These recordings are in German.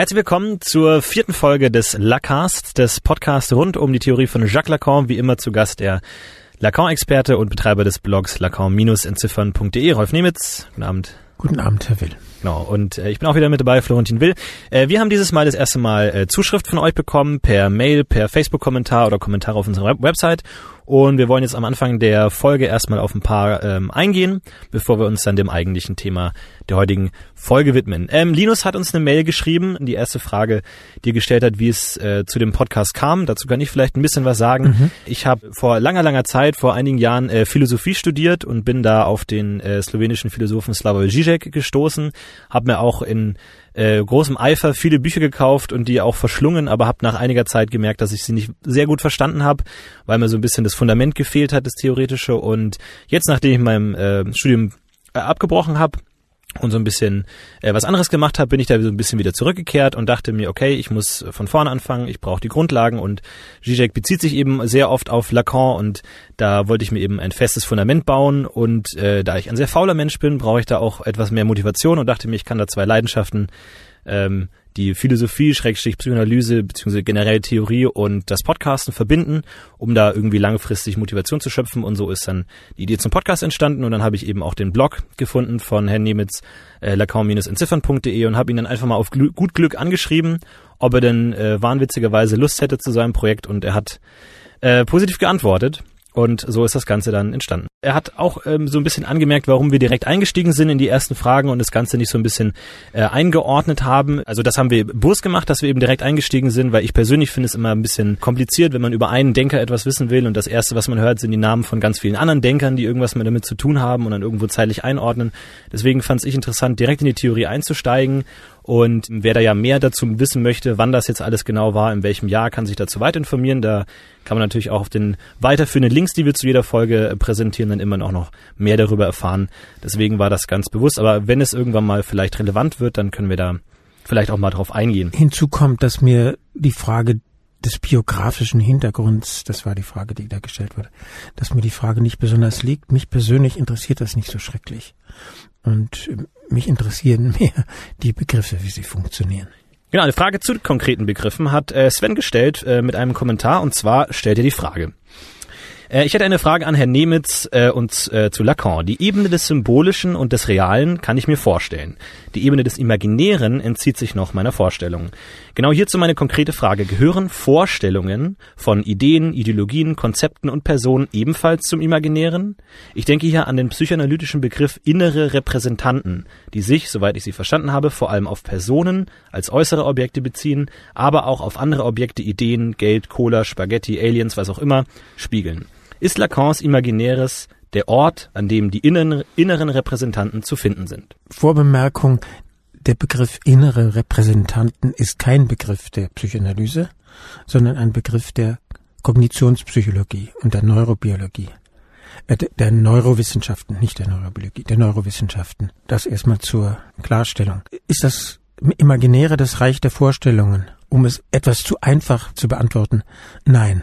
Herzlich willkommen zur vierten Folge des Lacasts, des Podcasts rund um die Theorie von Jacques Lacan. Wie immer zu Gast der Lacan-Experte und Betreiber des Blogs lacan-entziffern.de, Rolf Nemitz. Guten Abend. Guten Abend, Herr Will. Genau, und äh, ich bin auch wieder mit dabei, Florentin Will. Äh, wir haben dieses Mal das erste Mal äh, Zuschrift von euch bekommen, per Mail, per Facebook-Kommentar oder Kommentar auf unserer Website. Und wir wollen jetzt am Anfang der Folge erstmal auf ein paar ähm, eingehen, bevor wir uns dann dem eigentlichen Thema der heutigen Folge widmen. Ähm, Linus hat uns eine Mail geschrieben, die erste Frage, die er gestellt hat, wie es äh, zu dem Podcast kam. Dazu kann ich vielleicht ein bisschen was sagen. Mhm. Ich habe vor langer, langer Zeit, vor einigen Jahren äh, Philosophie studiert und bin da auf den äh, slowenischen Philosophen Slavoj Žižek gestoßen, habe mir auch in äh, großem Eifer viele Bücher gekauft und die auch verschlungen, aber habe nach einiger Zeit gemerkt, dass ich sie nicht sehr gut verstanden habe, weil mir so ein bisschen das Fundament gefehlt hat, das Theoretische. Und jetzt, nachdem ich mein äh, Studium äh, abgebrochen habe, und so ein bisschen äh, was anderes gemacht habe, bin ich da so ein bisschen wieder zurückgekehrt und dachte mir, okay, ich muss von vorne anfangen, ich brauche die Grundlagen und Zizek bezieht sich eben sehr oft auf Lacan und da wollte ich mir eben ein festes Fundament bauen und äh, da ich ein sehr fauler Mensch bin, brauche ich da auch etwas mehr Motivation und dachte mir, ich kann da zwei Leidenschaften ähm, die Philosophie, Schrägstrich Psychoanalyse beziehungsweise generell Theorie und das Podcasten verbinden, um da irgendwie langfristig Motivation zu schöpfen. Und so ist dann die Idee zum Podcast entstanden. Und dann habe ich eben auch den Blog gefunden von Herrn Nemitz, äh, lacan-entziffern.de und habe ihn dann einfach mal auf Gl gut Glück angeschrieben, ob er denn äh, wahnwitzigerweise Lust hätte zu seinem Projekt. Und er hat äh, positiv geantwortet. Und so ist das Ganze dann entstanden. Er hat auch ähm, so ein bisschen angemerkt, warum wir direkt eingestiegen sind in die ersten Fragen und das Ganze nicht so ein bisschen äh, eingeordnet haben. Also das haben wir bewusst gemacht, dass wir eben direkt eingestiegen sind, weil ich persönlich finde es immer ein bisschen kompliziert, wenn man über einen Denker etwas wissen will und das Erste, was man hört, sind die Namen von ganz vielen anderen Denkern, die irgendwas mit damit zu tun haben und dann irgendwo zeitlich einordnen. Deswegen fand es ich interessant, direkt in die Theorie einzusteigen und wer da ja mehr dazu wissen möchte, wann das jetzt alles genau war, in welchem Jahr, kann sich dazu weit informieren. Da kann man natürlich auch auf den weiterführenden Links, die wir zu jeder Folge präsentieren, dann immer noch mehr darüber erfahren. Deswegen war das ganz bewusst. Aber wenn es irgendwann mal vielleicht relevant wird, dann können wir da vielleicht auch mal drauf eingehen. Hinzu kommt, dass mir die Frage des biografischen Hintergrunds, das war die Frage, die da gestellt wurde, dass mir die Frage nicht besonders liegt. Mich persönlich interessiert das nicht so schrecklich. Und mich interessieren mehr die Begriffe, wie sie funktionieren. Genau, eine Frage zu konkreten Begriffen hat äh, Sven gestellt äh, mit einem Kommentar und zwar stellt er die Frage. Äh, ich hätte eine Frage an Herrn Nemitz und zu Lacan. Die Ebene des Symbolischen und des Realen kann ich mir vorstellen. Die Ebene des Imaginären entzieht sich noch meiner Vorstellung. Genau hierzu meine konkrete Frage. Gehören Vorstellungen von Ideen, Ideologien, Konzepten und Personen ebenfalls zum Imaginären? Ich denke hier an den psychoanalytischen Begriff innere Repräsentanten, die sich, soweit ich sie verstanden habe, vor allem auf Personen als äußere Objekte beziehen, aber auch auf andere Objekte, Ideen, Geld, Cola, Spaghetti, Aliens, was auch immer, spiegeln. Ist Lacans Imaginäres der Ort, an dem die inneren, inneren Repräsentanten zu finden sind. Vorbemerkung, der Begriff innere Repräsentanten ist kein Begriff der Psychoanalyse, sondern ein Begriff der Kognitionspsychologie und der Neurobiologie. Äh, der Neurowissenschaften, nicht der Neurobiologie, der Neurowissenschaften. Das erstmal zur Klarstellung. Ist das Imaginäre das Reich der Vorstellungen? Um es etwas zu einfach zu beantworten, nein.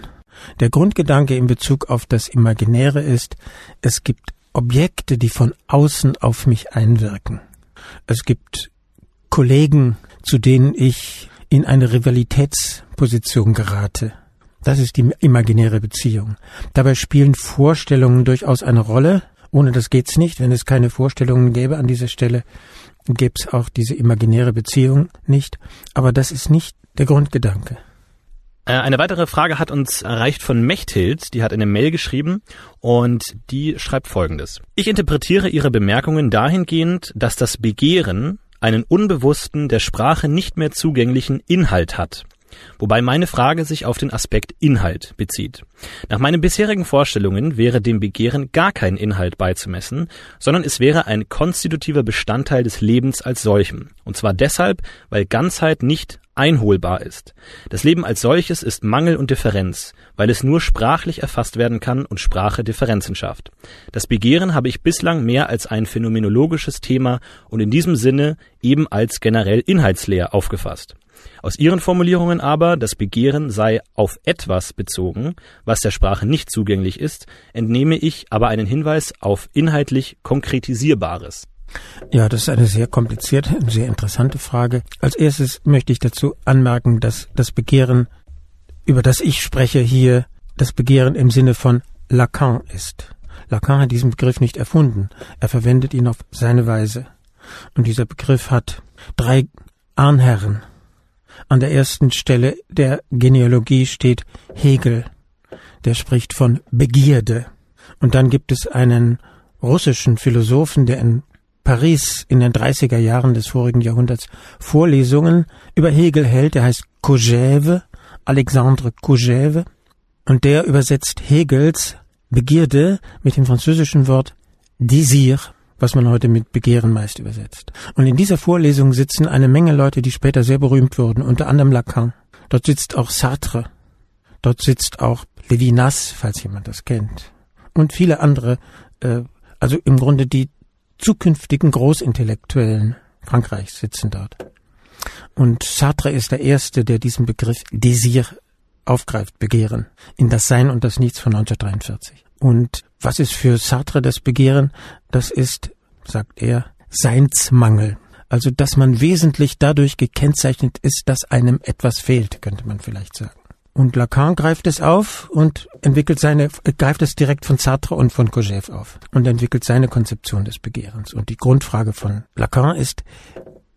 Der Grundgedanke in Bezug auf das Imaginäre ist, es gibt Objekte, die von außen auf mich einwirken. Es gibt Kollegen, zu denen ich in eine Rivalitätsposition gerate. Das ist die imaginäre Beziehung. Dabei spielen Vorstellungen durchaus eine Rolle. Ohne das geht's nicht. Wenn es keine Vorstellungen gäbe an dieser Stelle, gäbe es auch diese imaginäre Beziehung nicht. Aber das ist nicht der Grundgedanke. Äh, eine weitere Frage hat uns erreicht von Mechthild, die hat eine Mail geschrieben und die schreibt folgendes. Ich interpretiere ihre Bemerkungen dahingehend, dass das Begehren einen unbewussten, der Sprache nicht mehr zugänglichen Inhalt hat wobei meine Frage sich auf den Aspekt Inhalt bezieht. Nach meinen bisherigen Vorstellungen wäre dem Begehren gar kein Inhalt beizumessen, sondern es wäre ein konstitutiver Bestandteil des Lebens als solchem. Und zwar deshalb, weil Ganzheit nicht einholbar ist. Das Leben als solches ist Mangel und Differenz, weil es nur sprachlich erfasst werden kann und Sprache Differenzen schafft. Das Begehren habe ich bislang mehr als ein phänomenologisches Thema und in diesem Sinne eben als generell inhaltsleer aufgefasst. Aus ihren Formulierungen aber, das Begehren sei auf etwas bezogen, was der Sprache nicht zugänglich ist, entnehme ich aber einen Hinweis auf inhaltlich Konkretisierbares. Ja, das ist eine sehr komplizierte, sehr interessante Frage. Als erstes möchte ich dazu anmerken, dass das Begehren, über das ich spreche hier, das Begehren im Sinne von Lacan ist. Lacan hat diesen Begriff nicht erfunden. Er verwendet ihn auf seine Weise. Und dieser Begriff hat drei Ahnherren. An der ersten Stelle der Genealogie steht Hegel. Der spricht von Begierde. Und dann gibt es einen russischen Philosophen, der in Paris in den 30er Jahren des vorigen Jahrhunderts Vorlesungen über Hegel hält. Der heißt Kojève, Alexandre Kojève. Und der übersetzt Hegels Begierde mit dem französischen Wort Désir, was man heute mit Begehren meist übersetzt. Und in dieser Vorlesung sitzen eine Menge Leute, die später sehr berühmt wurden, unter anderem Lacan. Dort sitzt auch Sartre. Dort sitzt auch Levinas, falls jemand das kennt. Und viele andere, äh, also im Grunde die zukünftigen Großintellektuellen Frankreichs sitzen dort. Und Sartre ist der Erste, der diesen Begriff Désir aufgreift, Begehren, in das Sein und das Nichts von 1943. Und was ist für Sartre das Begehren? Das ist, sagt er, Seinsmangel. Also, dass man wesentlich dadurch gekennzeichnet ist, dass einem etwas fehlt, könnte man vielleicht sagen. Und Lacan greift es auf und entwickelt seine, greift es direkt von Sartre und von Kojève auf und entwickelt seine Konzeption des Begehrens. Und die Grundfrage von Lacan ist,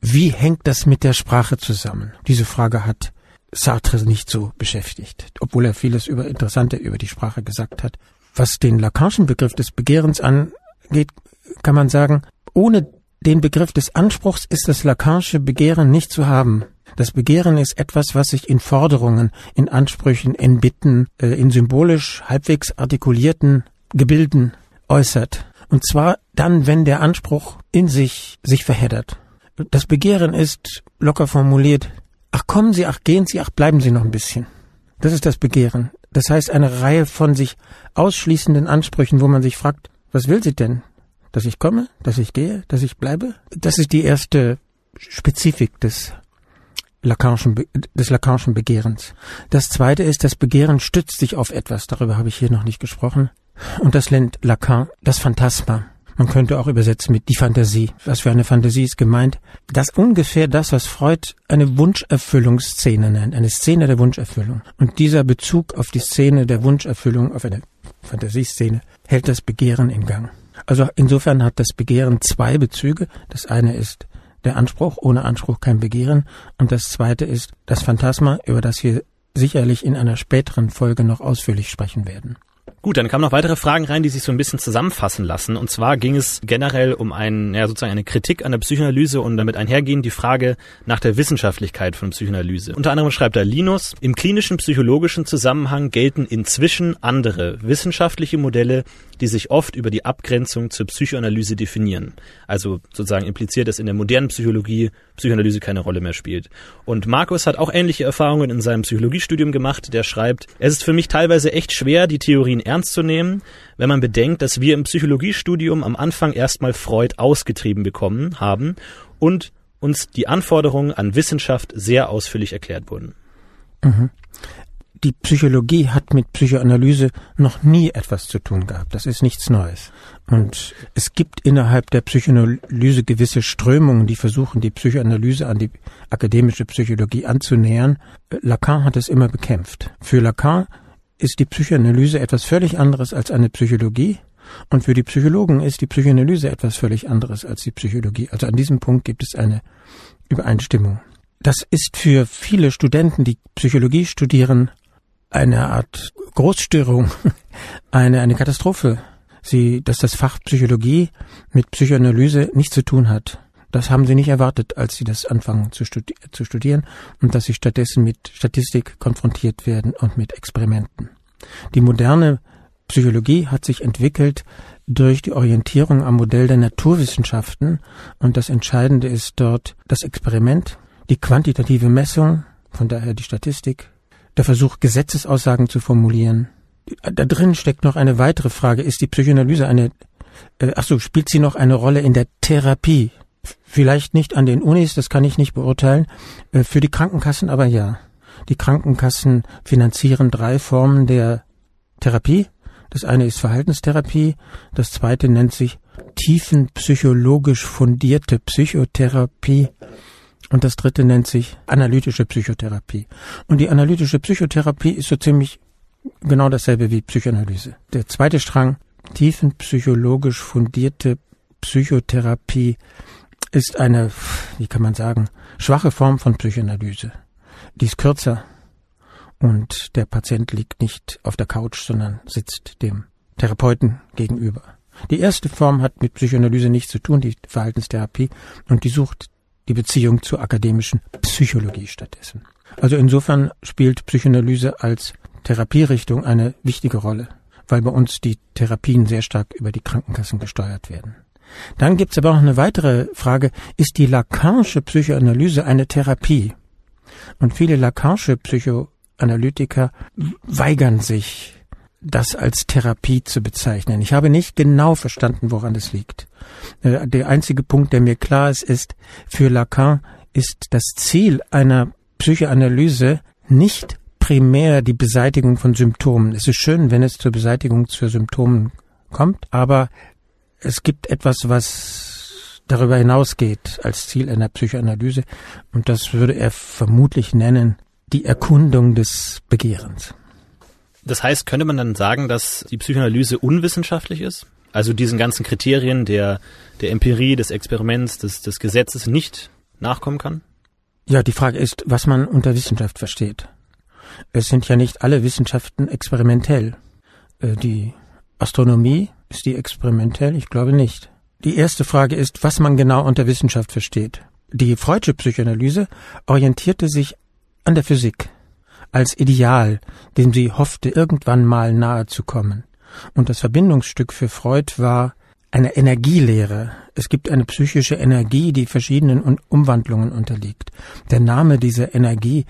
wie hängt das mit der Sprache zusammen? Diese Frage hat Sartre nicht so beschäftigt, obwohl er vieles über Interessante über die Sprache gesagt hat. Was den Lacanischen Begriff des Begehrens angeht, kann man sagen, ohne den Begriff des Anspruchs ist das Lacanische Begehren nicht zu haben. Das Begehren ist etwas, was sich in Forderungen, in Ansprüchen, in Bitten, äh, in symbolisch halbwegs artikulierten Gebilden äußert. Und zwar dann, wenn der Anspruch in sich sich verheddert. Das Begehren ist, locker formuliert, ach kommen Sie, ach gehen Sie, ach bleiben Sie noch ein bisschen. Das ist das Begehren. Das heißt eine Reihe von sich ausschließenden Ansprüchen, wo man sich fragt, was will sie denn? Dass ich komme, dass ich gehe, dass ich bleibe? Das ist die erste Spezifik des Lacanischen, des Lacanischen Begehrens. Das zweite ist, das Begehren stützt sich auf etwas, darüber habe ich hier noch nicht gesprochen. Und das nennt Lacan das Phantasma. Man könnte auch übersetzen mit die Fantasie. Was für eine Fantasie ist gemeint? Das ungefähr das, was Freud eine Wunscherfüllungsszene nennt, eine Szene der Wunscherfüllung. Und dieser Bezug auf die Szene der Wunscherfüllung, auf eine Fantasieszene, hält das Begehren in Gang. Also insofern hat das Begehren zwei Bezüge. Das eine ist der Anspruch, ohne Anspruch kein Begehren. Und das zweite ist das Phantasma, über das wir sicherlich in einer späteren Folge noch ausführlich sprechen werden. Gut, dann kamen noch weitere Fragen rein, die sich so ein bisschen zusammenfassen lassen. Und zwar ging es generell um ein, ja, sozusagen eine Kritik an der Psychoanalyse und damit einhergehend die Frage nach der Wissenschaftlichkeit von Psychoanalyse. Unter anderem schreibt da Linus, im klinischen psychologischen Zusammenhang gelten inzwischen andere wissenschaftliche Modelle, die sich oft über die Abgrenzung zur Psychoanalyse definieren. Also sozusagen impliziert, dass in der modernen Psychologie Psychoanalyse keine Rolle mehr spielt. Und Markus hat auch ähnliche Erfahrungen in seinem Psychologiestudium gemacht. Der schreibt, es ist für mich teilweise echt schwer, die Theorien ernst zu nehmen, wenn man bedenkt, dass wir im Psychologiestudium am Anfang erstmal Freud ausgetrieben bekommen haben und uns die Anforderungen an Wissenschaft sehr ausführlich erklärt wurden. Mhm die Psychologie hat mit Psychoanalyse noch nie etwas zu tun gehabt. Das ist nichts Neues. Und es gibt innerhalb der Psychoanalyse gewisse Strömungen, die versuchen, die Psychoanalyse an die akademische Psychologie anzunähern. Lacan hat es immer bekämpft. Für Lacan ist die Psychoanalyse etwas völlig anderes als eine Psychologie. Und für die Psychologen ist die Psychoanalyse etwas völlig anderes als die Psychologie. Also an diesem Punkt gibt es eine Übereinstimmung. Das ist für viele Studenten, die Psychologie studieren, eine Art Großstörung, eine, eine Katastrophe. Sie, dass das Fach Psychologie mit Psychoanalyse nichts zu tun hat. Das haben sie nicht erwartet, als sie das anfangen zu, studi zu studieren und dass sie stattdessen mit Statistik konfrontiert werden und mit Experimenten. Die moderne Psychologie hat sich entwickelt durch die Orientierung am Modell der Naturwissenschaften und das Entscheidende ist dort das Experiment, die quantitative Messung, von daher die Statistik, der Versuch, Gesetzesaussagen zu formulieren. Da drin steckt noch eine weitere Frage. Ist die Psychoanalyse eine, äh, ach so, spielt sie noch eine Rolle in der Therapie? Vielleicht nicht an den Unis, das kann ich nicht beurteilen. Äh, für die Krankenkassen aber ja. Die Krankenkassen finanzieren drei Formen der Therapie. Das eine ist Verhaltenstherapie, das zweite nennt sich tiefenpsychologisch fundierte Psychotherapie und das dritte nennt sich analytische Psychotherapie. Und die analytische Psychotherapie ist so ziemlich genau dasselbe wie Psychoanalyse. Der zweite Strang, tiefenpsychologisch fundierte Psychotherapie, ist eine, wie kann man sagen, schwache Form von Psychoanalyse. Die ist kürzer und der Patient liegt nicht auf der Couch, sondern sitzt dem Therapeuten gegenüber. Die erste Form hat mit Psychoanalyse nichts zu tun, die Verhaltenstherapie, und die sucht die Beziehung zur akademischen Psychologie stattdessen. Also insofern spielt Psychoanalyse als Therapierichtung eine wichtige Rolle, weil bei uns die Therapien sehr stark über die Krankenkassen gesteuert werden. Dann gibt's aber auch eine weitere Frage, ist die Lacanische Psychoanalyse eine Therapie? Und viele Lacanische Psychoanalytiker weigern sich, das als Therapie zu bezeichnen. Ich habe nicht genau verstanden, woran das liegt. Äh, der einzige Punkt, der mir klar ist, ist, für Lacan ist das Ziel einer Psychoanalyse nicht primär die Beseitigung von Symptomen. Es ist schön, wenn es zur Beseitigung zur Symptomen kommt, aber es gibt etwas, was darüber hinausgeht als Ziel einer Psychoanalyse und das würde er vermutlich nennen die Erkundung des Begehrens. Das heißt, könnte man dann sagen, dass die Psychoanalyse unwissenschaftlich ist? Also diesen ganzen Kriterien der, der Empirie, des Experiments, des, des Gesetzes nicht nachkommen kann? Ja, die Frage ist, was man unter Wissenschaft versteht. Es sind ja nicht alle Wissenschaften experimentell. Äh, die Astronomie ist die experimentell? Ich glaube nicht. Die erste Frage ist, was man genau unter Wissenschaft versteht. Die Freudsche Psychoanalyse orientierte sich an der Physik als Ideal, dem sie hoffte, irgendwann mal nahe zu kommen. Und das Verbindungsstück für Freud war eine Energielehre. Es gibt eine psychische Energie, die verschiedenen Umwandlungen unterliegt. Der Name dieser Energie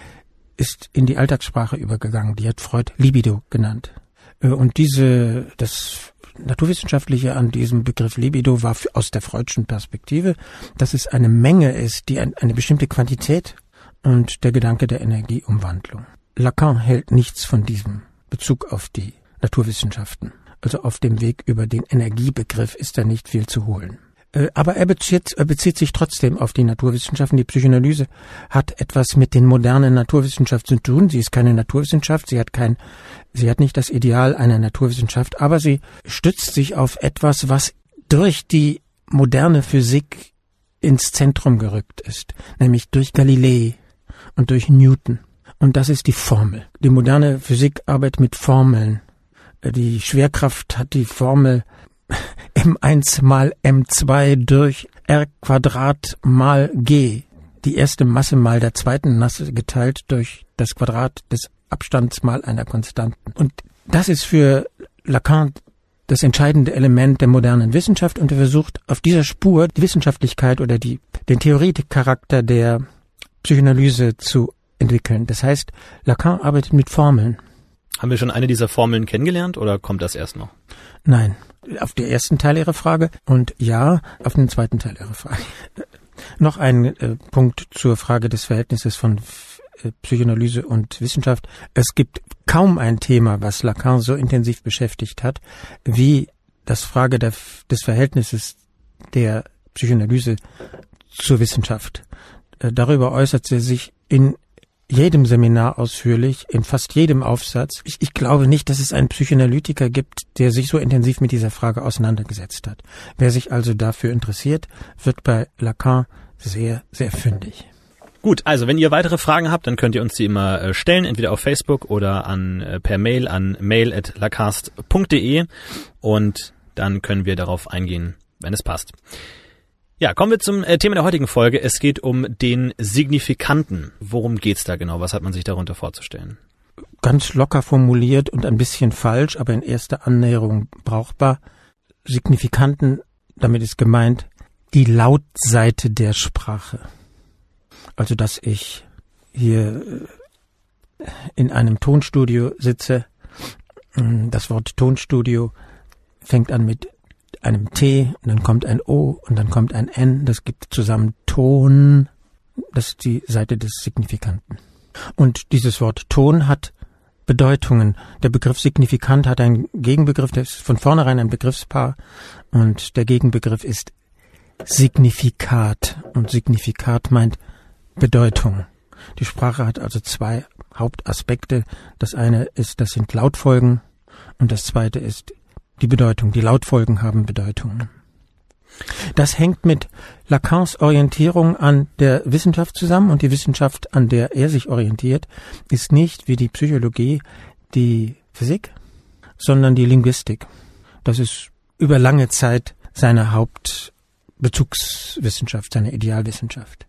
ist in die Alltagssprache übergegangen. Die hat Freud Libido genannt. Äh, und diese, das Naturwissenschaftliche an diesem Begriff Libido war aus der freudschen Perspektive, dass es eine Menge ist, die ein, eine bestimmte Quantität und der Gedanke der Energieumwandlung. Lacan hält nichts von diesem Bezug auf die Naturwissenschaften. Also auf dem Weg über den Energiebegriff ist da nicht viel zu holen. Äh, aber er bezieht, er bezieht sich trotzdem auf die Naturwissenschaften. Die Psychoanalyse hat etwas mit den modernen Naturwissenschaften zu tun. Sie ist keine Naturwissenschaft, sie hat kein, sie hat nicht das Ideal einer Naturwissenschaft, aber sie stützt sich auf etwas, was durch die moderne Physik ins Zentrum gerückt ist, nämlich durch Galilei und durch Newton. Und das ist die Formel. Die moderne Physik arbeitet mit Formeln. Äh, die Schwerkraft hat die Formel M1 mal M2 durch R Quadrat mal G. Die erste Masse mal der zweiten Masse geteilt durch das Quadrat des Abstands mal einer Konstanten. Und das ist für Lacan das entscheidende Element der modernen Wissenschaft und er versucht auf dieser Spur die Wissenschaftlichkeit oder die, den Theoretikcharakter der Psychoanalyse zu entwickeln. Das heißt, Lacan arbeitet mit Formeln. Haben wir schon eine dieser Formeln kennengelernt oder kommt das erst noch? Nein, auf den ersten Teil Ihrer Frage und ja, auf den zweiten Teil Ihrer Frage. Noch ein äh, Punkt zur Frage des Verhältnisses von äh, Psychoanalyse und Wissenschaft. Es gibt kaum ein Thema, was Lacan so intensiv beschäftigt hat, wie das Frage der, des Verhältnisses der Psychoanalyse zur Wissenschaft. Äh, darüber äußert sie sich in jedem Seminar ausführlich, in fast jedem Aufsatz. Ich, ich, glaube nicht, dass es einen Psychoanalytiker gibt, der sich so intensiv mit dieser Frage auseinandergesetzt hat. Wer sich also dafür interessiert, wird bei Lacan sehr, sehr fündig. Gut, also wenn ihr weitere Fragen habt, dann könnt ihr uns die immer äh, stellen, entweder auf Facebook oder an äh, per Mail an mail@lacast.de und dann können wir darauf eingehen, wenn es passt. Ja, kommen wir zum äh, Thema der heutigen Folge. Es geht um den Signifikanten. Worum geht's da genau? Was hat man sich darunter vorzustellen? Ganz locker formuliert und ein bisschen falsch, aber in erster Annäherung brauchbar. Signifikanten, damit ist gemeint, die Lautseite der Sprache. Also, dass ich hier äh, in einem Tonstudio sitze. Das Wort Tonstudio fängt an mit einem T, und dann kommt ein O und dann kommt ein N, das gibt zusammen Ton. Das ist die Seite des Signifikanten. Und dieses Wort Ton hat Bedeutungen. Der Begriff signifikant hat einen Gegenbegriff, der ist von vornherein ein Begriffspaar und der Gegenbegriff ist Signifikat und Signifikat meint Bedeutung. Die Sprache hat also zwei Hauptaspekte. Das eine ist, das sind Lautfolgen und das zweite ist die Bedeutung. Die Lautfolgen haben Bedeutungen. Das hängt mit Lacans Orientierung an der Wissenschaft zusammen und die Wissenschaft, an der er sich orientiert, ist nicht wie die Psychologie die Physik, sondern die Linguistik. Das ist über lange Zeit seine Hauptbezugswissenschaft, seine Idealwissenschaft.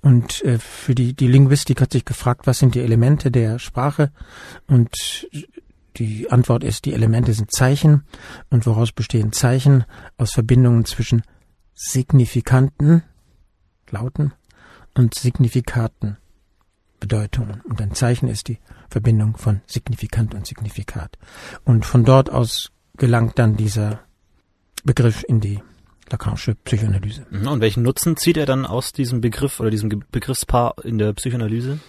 Und äh, für die, die Linguistik hat sich gefragt, was sind die Elemente der Sprache? Und die Antwort ist, die Elemente sind Zeichen. Und woraus bestehen Zeichen? Aus Verbindungen zwischen signifikanten Lauten und Signifikaten Bedeutungen. Und ein Zeichen ist die Verbindung von Signifikant und Signifikat. Und von dort aus gelangt dann dieser Begriff in die Lacanische Psychoanalyse. Mhm. Und welchen Nutzen zieht er dann aus diesem Begriff oder diesem Begriffspaar in der Psychoanalyse?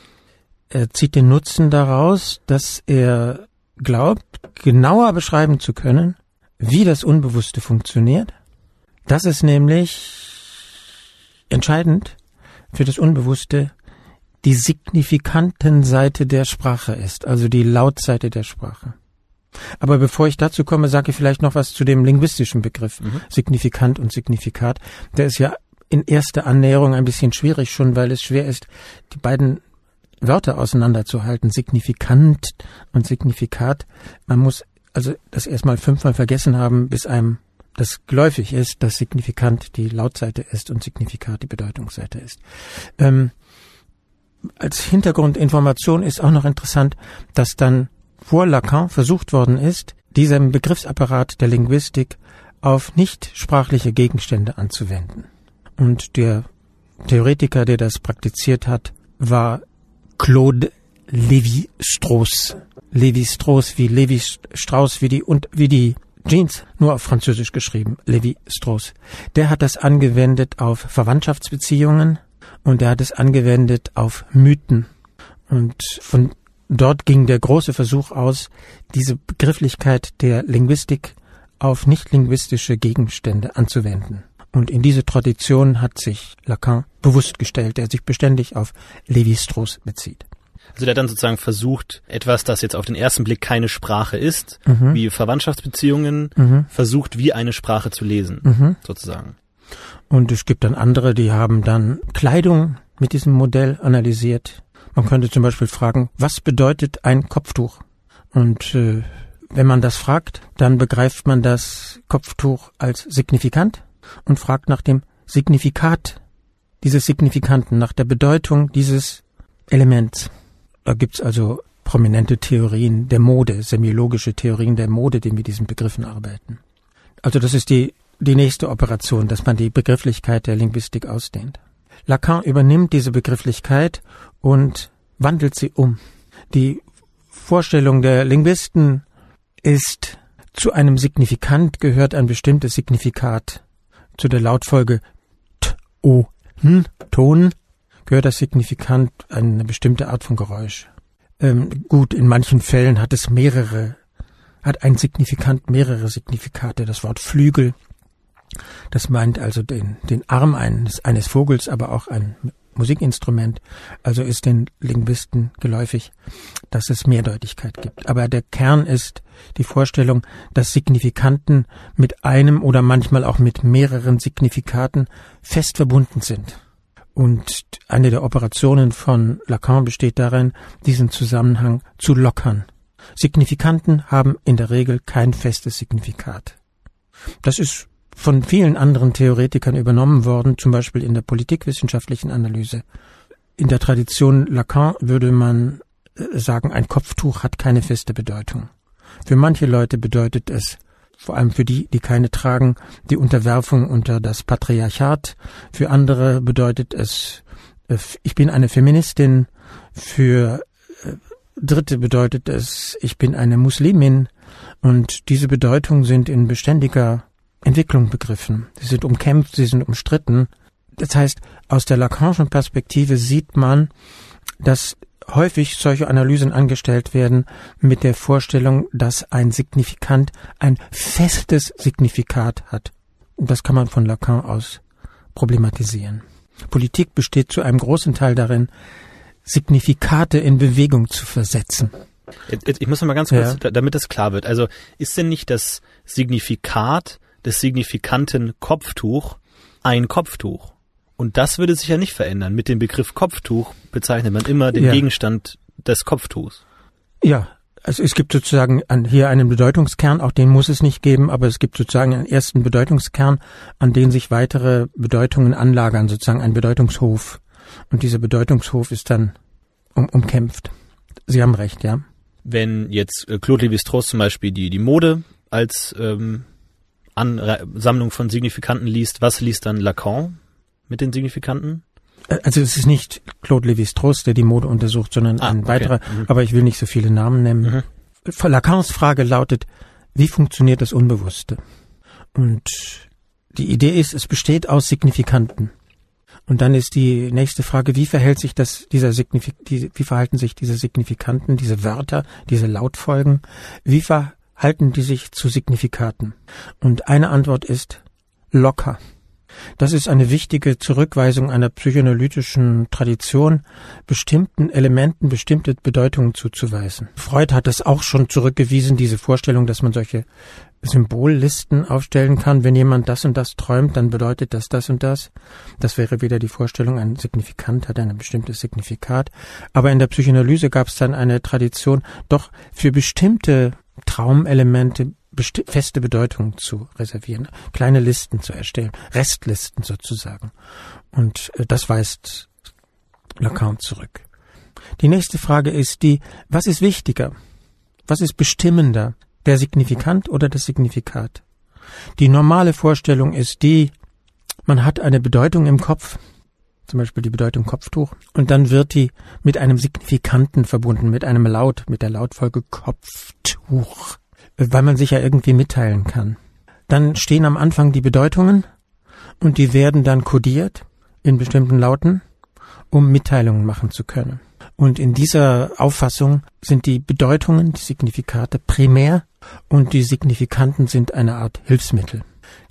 Er zieht den Nutzen daraus, dass er glaubt, genauer beschreiben zu können, wie das Unbewusste funktioniert. Das ist nämlich entscheidend für das Unbewusste die signifikanten Seite der Sprache ist, also die Lautseite der Sprache. Aber bevor ich dazu komme, sage ich vielleicht noch was zu dem linguistischen Begriff mhm. signifikant und signifikat. Der ist ja in erster Annäherung ein bisschen schwierig schon, weil es schwer ist, die beiden Wörter auseinanderzuhalten, signifikant und signifikat. Man muss also das erstmal fünfmal vergessen haben, bis einem das geläufig ist, dass signifikant die Lautseite ist und signifikat die Bedeutungsseite ist. Ähm, als Hintergrundinformation ist auch noch interessant, dass dann vor Lacan versucht worden ist, diesen Begriffsapparat der Linguistik auf nicht sprachliche Gegenstände anzuwenden. Und der Theoretiker, der das praktiziert hat, war Claude Lévi-Strauss. Lévi-Strauss wie Levi Strauss wie die und wie die Jeans, nur auf Französisch geschrieben, Lévi-Strauss. Der hat das angewendet auf Verwandtschaftsbeziehungen und er hat es angewendet auf Mythen. Und von dort ging der große Versuch aus, diese Begrifflichkeit der Linguistik auf nicht-linguistische Gegenstände anzuwenden. Und in diese Tradition hat sich Lacan bewusst gestellt, der sich beständig auf Lévi-Strauss bezieht. Also der hat dann sozusagen versucht, etwas, das jetzt auf den ersten Blick keine Sprache ist, mhm. wie Verwandtschaftsbeziehungen, mhm. versucht wie eine Sprache zu lesen, mhm. sozusagen. Und es gibt dann andere, die haben dann Kleidung mit diesem Modell analysiert. Man könnte zum Beispiel fragen, was bedeutet ein Kopftuch? Und äh, wenn man das fragt, dann begreift man das Kopftuch als signifikant und fragt nach dem Signifikat dieses Signifikanten, nach der Bedeutung dieses Elements. Da gibt's also prominente Theorien der Mode, semiologische Theorien der Mode, die mit diesen Begriffen arbeiten. Also das ist die, die nächste Operation, dass man die Begrifflichkeit der Linguistik ausdehnt. Lacan übernimmt diese Begrifflichkeit und wandelt sie um. Die Vorstellung der Linguisten ist, zu einem Signifikant gehört ein bestimmtes Signifikat zu der Lautfolge t, o, n, Ton gehört das Signifikant eine bestimmte Art von Geräusch. Ähm, gut, in manchen Fällen hat es mehrere, hat ein Signifikant mehrere Signifikate. Das Wort Flügel, das meint also den, den Arm eines, eines Vogels, aber auch ein Musikinstrument. Also ist den Linguisten geläufig, dass es Mehrdeutigkeit gibt. Aber der Kern ist die Vorstellung, dass Signifikanten mit einem oder manchmal auch mit mehreren Signifikaten fest verbunden sind. Und eine der Operationen von Lacan besteht darin, diesen Zusammenhang zu lockern. Signifikanten haben in der Regel kein festes Signifikat. Das ist von vielen anderen Theoretikern übernommen worden, zum Beispiel in der politikwissenschaftlichen Analyse. In der Tradition Lacan würde man äh, sagen, ein Kopftuch hat keine feste Bedeutung. Für manche Leute bedeutet es, vor allem für die, die keine tragen, die Unterwerfung unter das Patriarchat. Für andere bedeutet es, äh, ich bin eine Feministin. Für äh, Dritte bedeutet es, ich bin eine Muslimin. Und diese Bedeutungen sind in beständiger Entwicklung begriffen. Sie sind umkämpft, sie sind umstritten. Das heißt, aus der Lacanischen Perspektive sieht man, dass häufig solche Analysen angestellt werden mit der Vorstellung, dass ein Signifikant ein festes Signifikat hat. Und das kann man von Lacan aus problematisieren. Politik besteht zu einem großen Teil darin, Signifikate in Bewegung zu versetzen. Ich muss noch mal ganz kurz, ja. damit das klar wird. Also ist denn nicht das Signifikat des signifikanten Kopftuch ein Kopftuch? Und das würde sich ja nicht verändern. Mit dem Begriff Kopftuch bezeichnet man immer den ja. Gegenstand des Kopftuchs. Ja, also es gibt sozusagen hier einen Bedeutungskern, auch den muss es nicht geben, aber es gibt sozusagen einen ersten Bedeutungskern, an den sich weitere Bedeutungen anlagern, sozusagen ein Bedeutungshof. Und dieser Bedeutungshof ist dann um, umkämpft. Sie haben recht, ja. Wenn jetzt äh, Claude Lévi-Strauss zum Beispiel die, die Mode als ähm, Ansammlung von Signifikanten liest, was liest dann Lacan mit den Signifikanten? Äh, also es ist nicht Claude Lévi-Strauss, der die Mode untersucht, sondern ah, ein okay. weiterer, mhm. aber ich will nicht so viele Namen nennen. Mhm. Lacans Frage lautet, wie funktioniert das Unbewusste? Und die Idee ist, es besteht aus Signifikanten. Und dann ist die nächste Frage, wie verhält sich das, dieser Signifik die, wie verhalten sich diese Signifikanten, diese Wörter, diese Lautfolgen, wie verhalten die sich zu Signifikaten? Und eine Antwort ist locker. Das ist eine wichtige Zurückweisung einer psychoanalytischen Tradition, bestimmten Elementen bestimmte Bedeutungen zuzuweisen. Freud hat das auch schon zurückgewiesen, diese Vorstellung, dass man solche Symbollisten aufstellen kann. Wenn jemand das und das träumt, dann bedeutet das das und das. Das wäre wieder die Vorstellung, ein Signifikant hat ein bestimmtes Signifikat. Aber in der Psychoanalyse gab es dann eine Tradition, doch für bestimmte Traumelemente feste Bedeutung zu reservieren, kleine Listen zu erstellen, Restlisten sozusagen. Und äh, das weist Lacan zurück. Die nächste Frage ist die, was ist wichtiger? Was ist bestimmender? Der Signifikant oder das Signifikat? Die normale Vorstellung ist die, man hat eine Bedeutung im Kopf, zum Beispiel die Bedeutung Kopftuch, und dann wird die mit einem Signifikanten verbunden, mit einem Laut, mit der Lautfolge Kopftuch weil man sich ja irgendwie mitteilen kann. Dann stehen am Anfang die Bedeutungen und die werden dann kodiert in bestimmten Lauten, um Mitteilungen machen zu können. Und in dieser Auffassung sind die Bedeutungen, die Signifikate primär und die Signifikanten sind eine Art Hilfsmittel.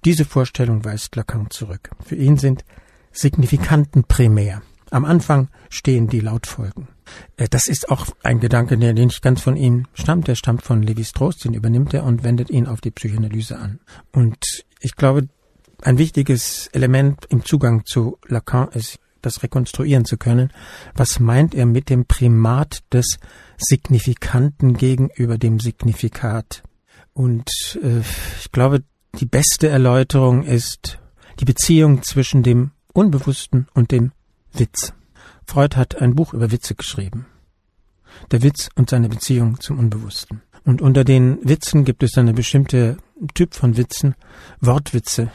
Diese Vorstellung weist Lacan zurück. Für ihn sind Signifikanten primär. Am Anfang stehen die Lautfolgen. Äh, das ist auch ein Gedanke, der nicht ganz von ihm stammt. Der stammt von Levi Strauss, den übernimmt er und wendet ihn auf die Psychoanalyse an. Und ich glaube, ein wichtiges Element im Zugang zu Lacan ist, das rekonstruieren zu können. Was meint er mit dem Primat des Signifikanten gegenüber dem Signifikat? Und äh, ich glaube, die beste Erläuterung ist die Beziehung zwischen dem Unbewussten und dem Witz. Freud hat ein Buch über Witze geschrieben. Der Witz und seine Beziehung zum Unbewussten. Und unter den Witzen gibt es eine bestimmte Typ von Witzen, Wortwitze,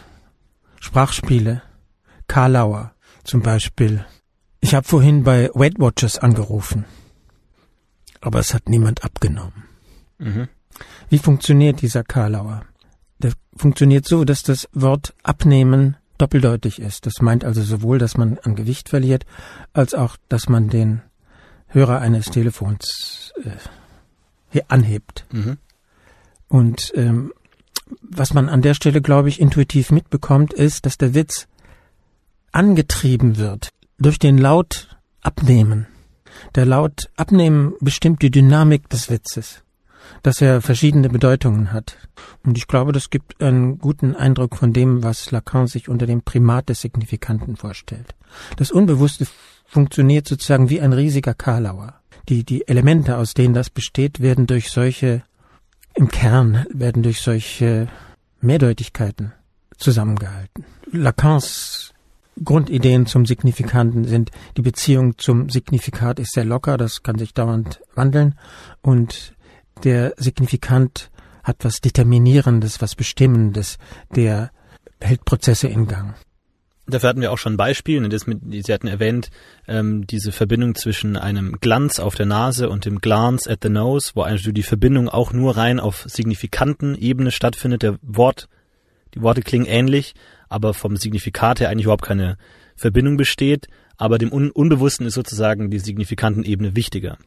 Sprachspiele, Karlauer zum Beispiel. Ich habe vorhin bei Weight Watchers angerufen, aber es hat niemand abgenommen. Mhm. Wie funktioniert dieser Karlauer? Der funktioniert so, dass das Wort abnehmen doppeldeutig ist. Das meint also sowohl, dass man an Gewicht verliert, als auch, dass man den Hörer eines Telefons äh, anhebt. Mhm. Und ähm, was man an der Stelle, glaube ich, intuitiv mitbekommt, ist, dass der Witz angetrieben wird durch den Laut abnehmen. Der Laut abnehmen bestimmt die Dynamik des Witzes dass er verschiedene Bedeutungen hat. Und ich glaube, das gibt einen guten Eindruck von dem, was Lacan sich unter dem Primat des Signifikanten vorstellt. Das Unbewusste funktioniert sozusagen wie ein riesiger Karlauer. Die, die Elemente, aus denen das besteht, werden durch solche, im Kern werden durch solche Mehrdeutigkeiten zusammengehalten. Lacans Grundideen zum Signifikanten sind, die Beziehung zum Signifikat ist sehr locker, das kann sich dauernd wandeln und der Signifikant hat was Determinierendes, was Bestimmendes, der hält Prozesse in Gang. Dafür hatten wir auch schon ein Beispiel. Ne, Sie hatten erwähnt, ähm, diese Verbindung zwischen einem Glanz auf der Nase und dem Glance at the Nose, wo also die Verbindung auch nur rein auf signifikanten Ebene stattfindet. Der Wort, die Worte klingen ähnlich, aber vom Signifikat her eigentlich überhaupt keine Verbindung besteht. aber dem Un Unbewussten ist sozusagen die signifikanten Ebene wichtiger.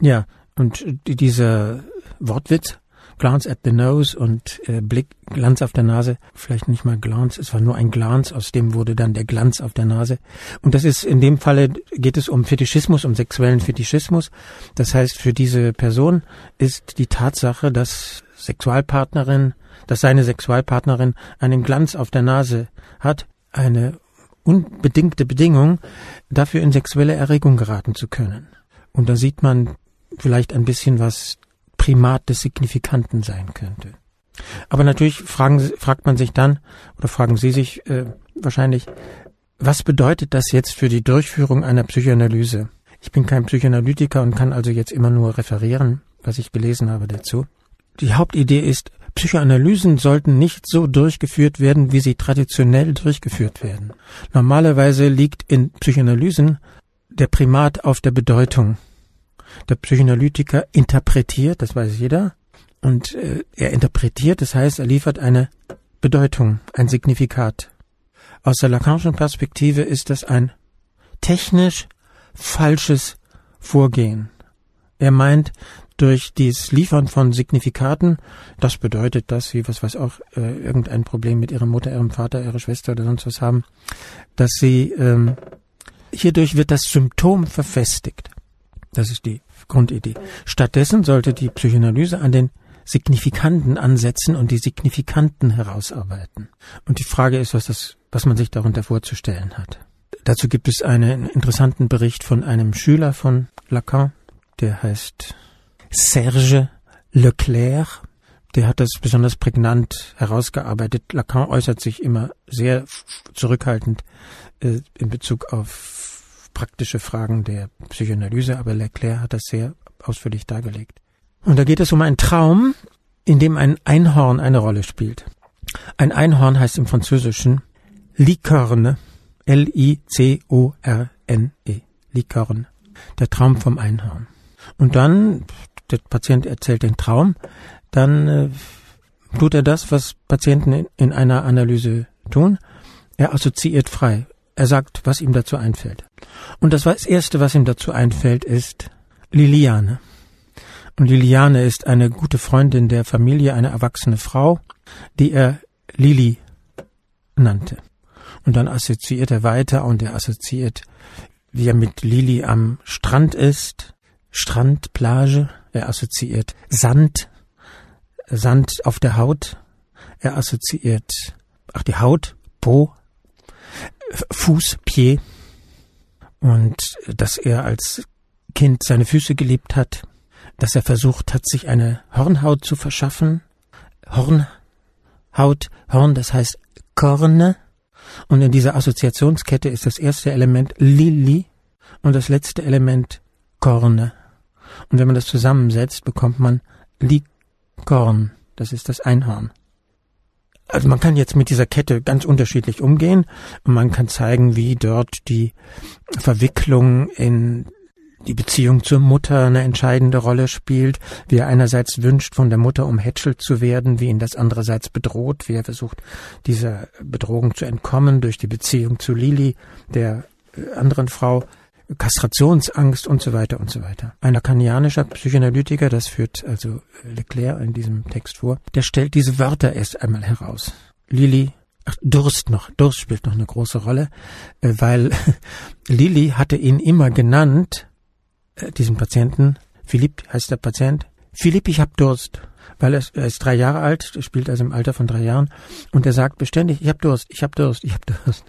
Ja, und dieser Wortwitz, Glance at the Nose und äh, Blick, Glanz auf der Nase, vielleicht nicht mal Glanz, es war nur ein Glanz, aus dem wurde dann der Glanz auf der Nase. Und das ist in dem Falle geht es um Fetischismus, um sexuellen Fetischismus. Das heißt, für diese Person ist die Tatsache, dass Sexualpartnerin, dass seine Sexualpartnerin einen Glanz auf der Nase hat, eine unbedingte Bedingung, dafür in sexuelle Erregung geraten zu können. Und da sieht man vielleicht ein bisschen was Primat des Signifikanten sein könnte. Aber natürlich fragen, fragt man sich dann, oder fragen Sie sich äh, wahrscheinlich, was bedeutet das jetzt für die Durchführung einer Psychoanalyse? Ich bin kein Psychoanalytiker und kann also jetzt immer nur referieren, was ich gelesen habe dazu. Die Hauptidee ist, Psychoanalysen sollten nicht so durchgeführt werden, wie sie traditionell durchgeführt werden. Normalerweise liegt in Psychoanalysen der Primat auf der Bedeutung der Psychoanalytiker interpretiert, das weiß jeder, und äh, er interpretiert, das heißt, er liefert eine Bedeutung, ein Signifikat. Aus der Lacanischen Perspektive ist das ein technisch falsches Vorgehen. Er meint, durch dieses Liefern von Signifikaten, das bedeutet, dass sie, was weiß auch, äh, irgendein Problem mit ihrer Mutter, ihrem Vater, ihrer Schwester oder sonst was haben, dass sie, ähm, hierdurch wird das Symptom verfestigt. Das ist die Grundidee. Stattdessen sollte die Psychoanalyse an den Signifikanten ansetzen und die Signifikanten herausarbeiten. Und die Frage ist, was das, was man sich darunter vorzustellen hat. Dazu gibt es einen interessanten Bericht von einem Schüler von Lacan, der heißt Serge Leclerc. Der hat das besonders prägnant herausgearbeitet. Lacan äußert sich immer sehr zurückhaltend äh, in Bezug auf praktische Fragen der Psychoanalyse, aber Leclerc hat das sehr ausführlich dargelegt. Und da geht es um einen Traum, in dem ein Einhorn eine Rolle spielt. Ein Einhorn heißt im Französischen Licorne, L-I-C-O-R-N-E, Licorne, der Traum vom Einhorn. Und dann, der Patient erzählt den Traum, dann äh, tut er das, was Patienten in, in einer Analyse tun. Er assoziiert frei. Er sagt, was ihm dazu einfällt. Und das Erste, was ihm dazu einfällt, ist Liliane. Und Liliane ist eine gute Freundin der Familie, eine erwachsene Frau, die er Lili nannte. Und dann assoziiert er weiter und er assoziiert, wie er mit Lili am Strand ist, Strand, Plage, er assoziiert Sand, Sand auf der Haut, er assoziiert, ach die Haut, Po, Fuß, Pied und dass er als Kind seine Füße geliebt hat, dass er versucht hat, sich eine Hornhaut zu verschaffen. Hornhaut, Horn, das heißt Korne. Und in dieser Assoziationskette ist das erste Element Lili und das letzte Element Korne. Und wenn man das zusammensetzt, bekommt man Likorn. Das ist das Einhorn. Also man kann jetzt mit dieser Kette ganz unterschiedlich umgehen. Und man kann zeigen, wie dort die Verwicklung in die Beziehung zur Mutter eine entscheidende Rolle spielt, wie er einerseits wünscht, von der Mutter umhätschelt zu werden, wie ihn das andererseits bedroht, wie er versucht, dieser Bedrohung zu entkommen durch die Beziehung zu Lili, der äh, anderen Frau, Kastrationsangst und so weiter und so weiter. Ein lakanianischer Psychoanalytiker, das führt also Leclerc in diesem Text vor, der stellt diese Wörter erst einmal heraus. Lili, ach, Durst noch, Durst spielt noch eine große Rolle, äh, weil Lili hatte ihn immer genannt, äh, diesen Patienten, Philipp heißt der Patient, Philipp, ich hab Durst weil er, er ist drei Jahre alt, spielt also im Alter von drei Jahren und er sagt beständig, ich habe Durst, ich habe Durst, ich habe Durst.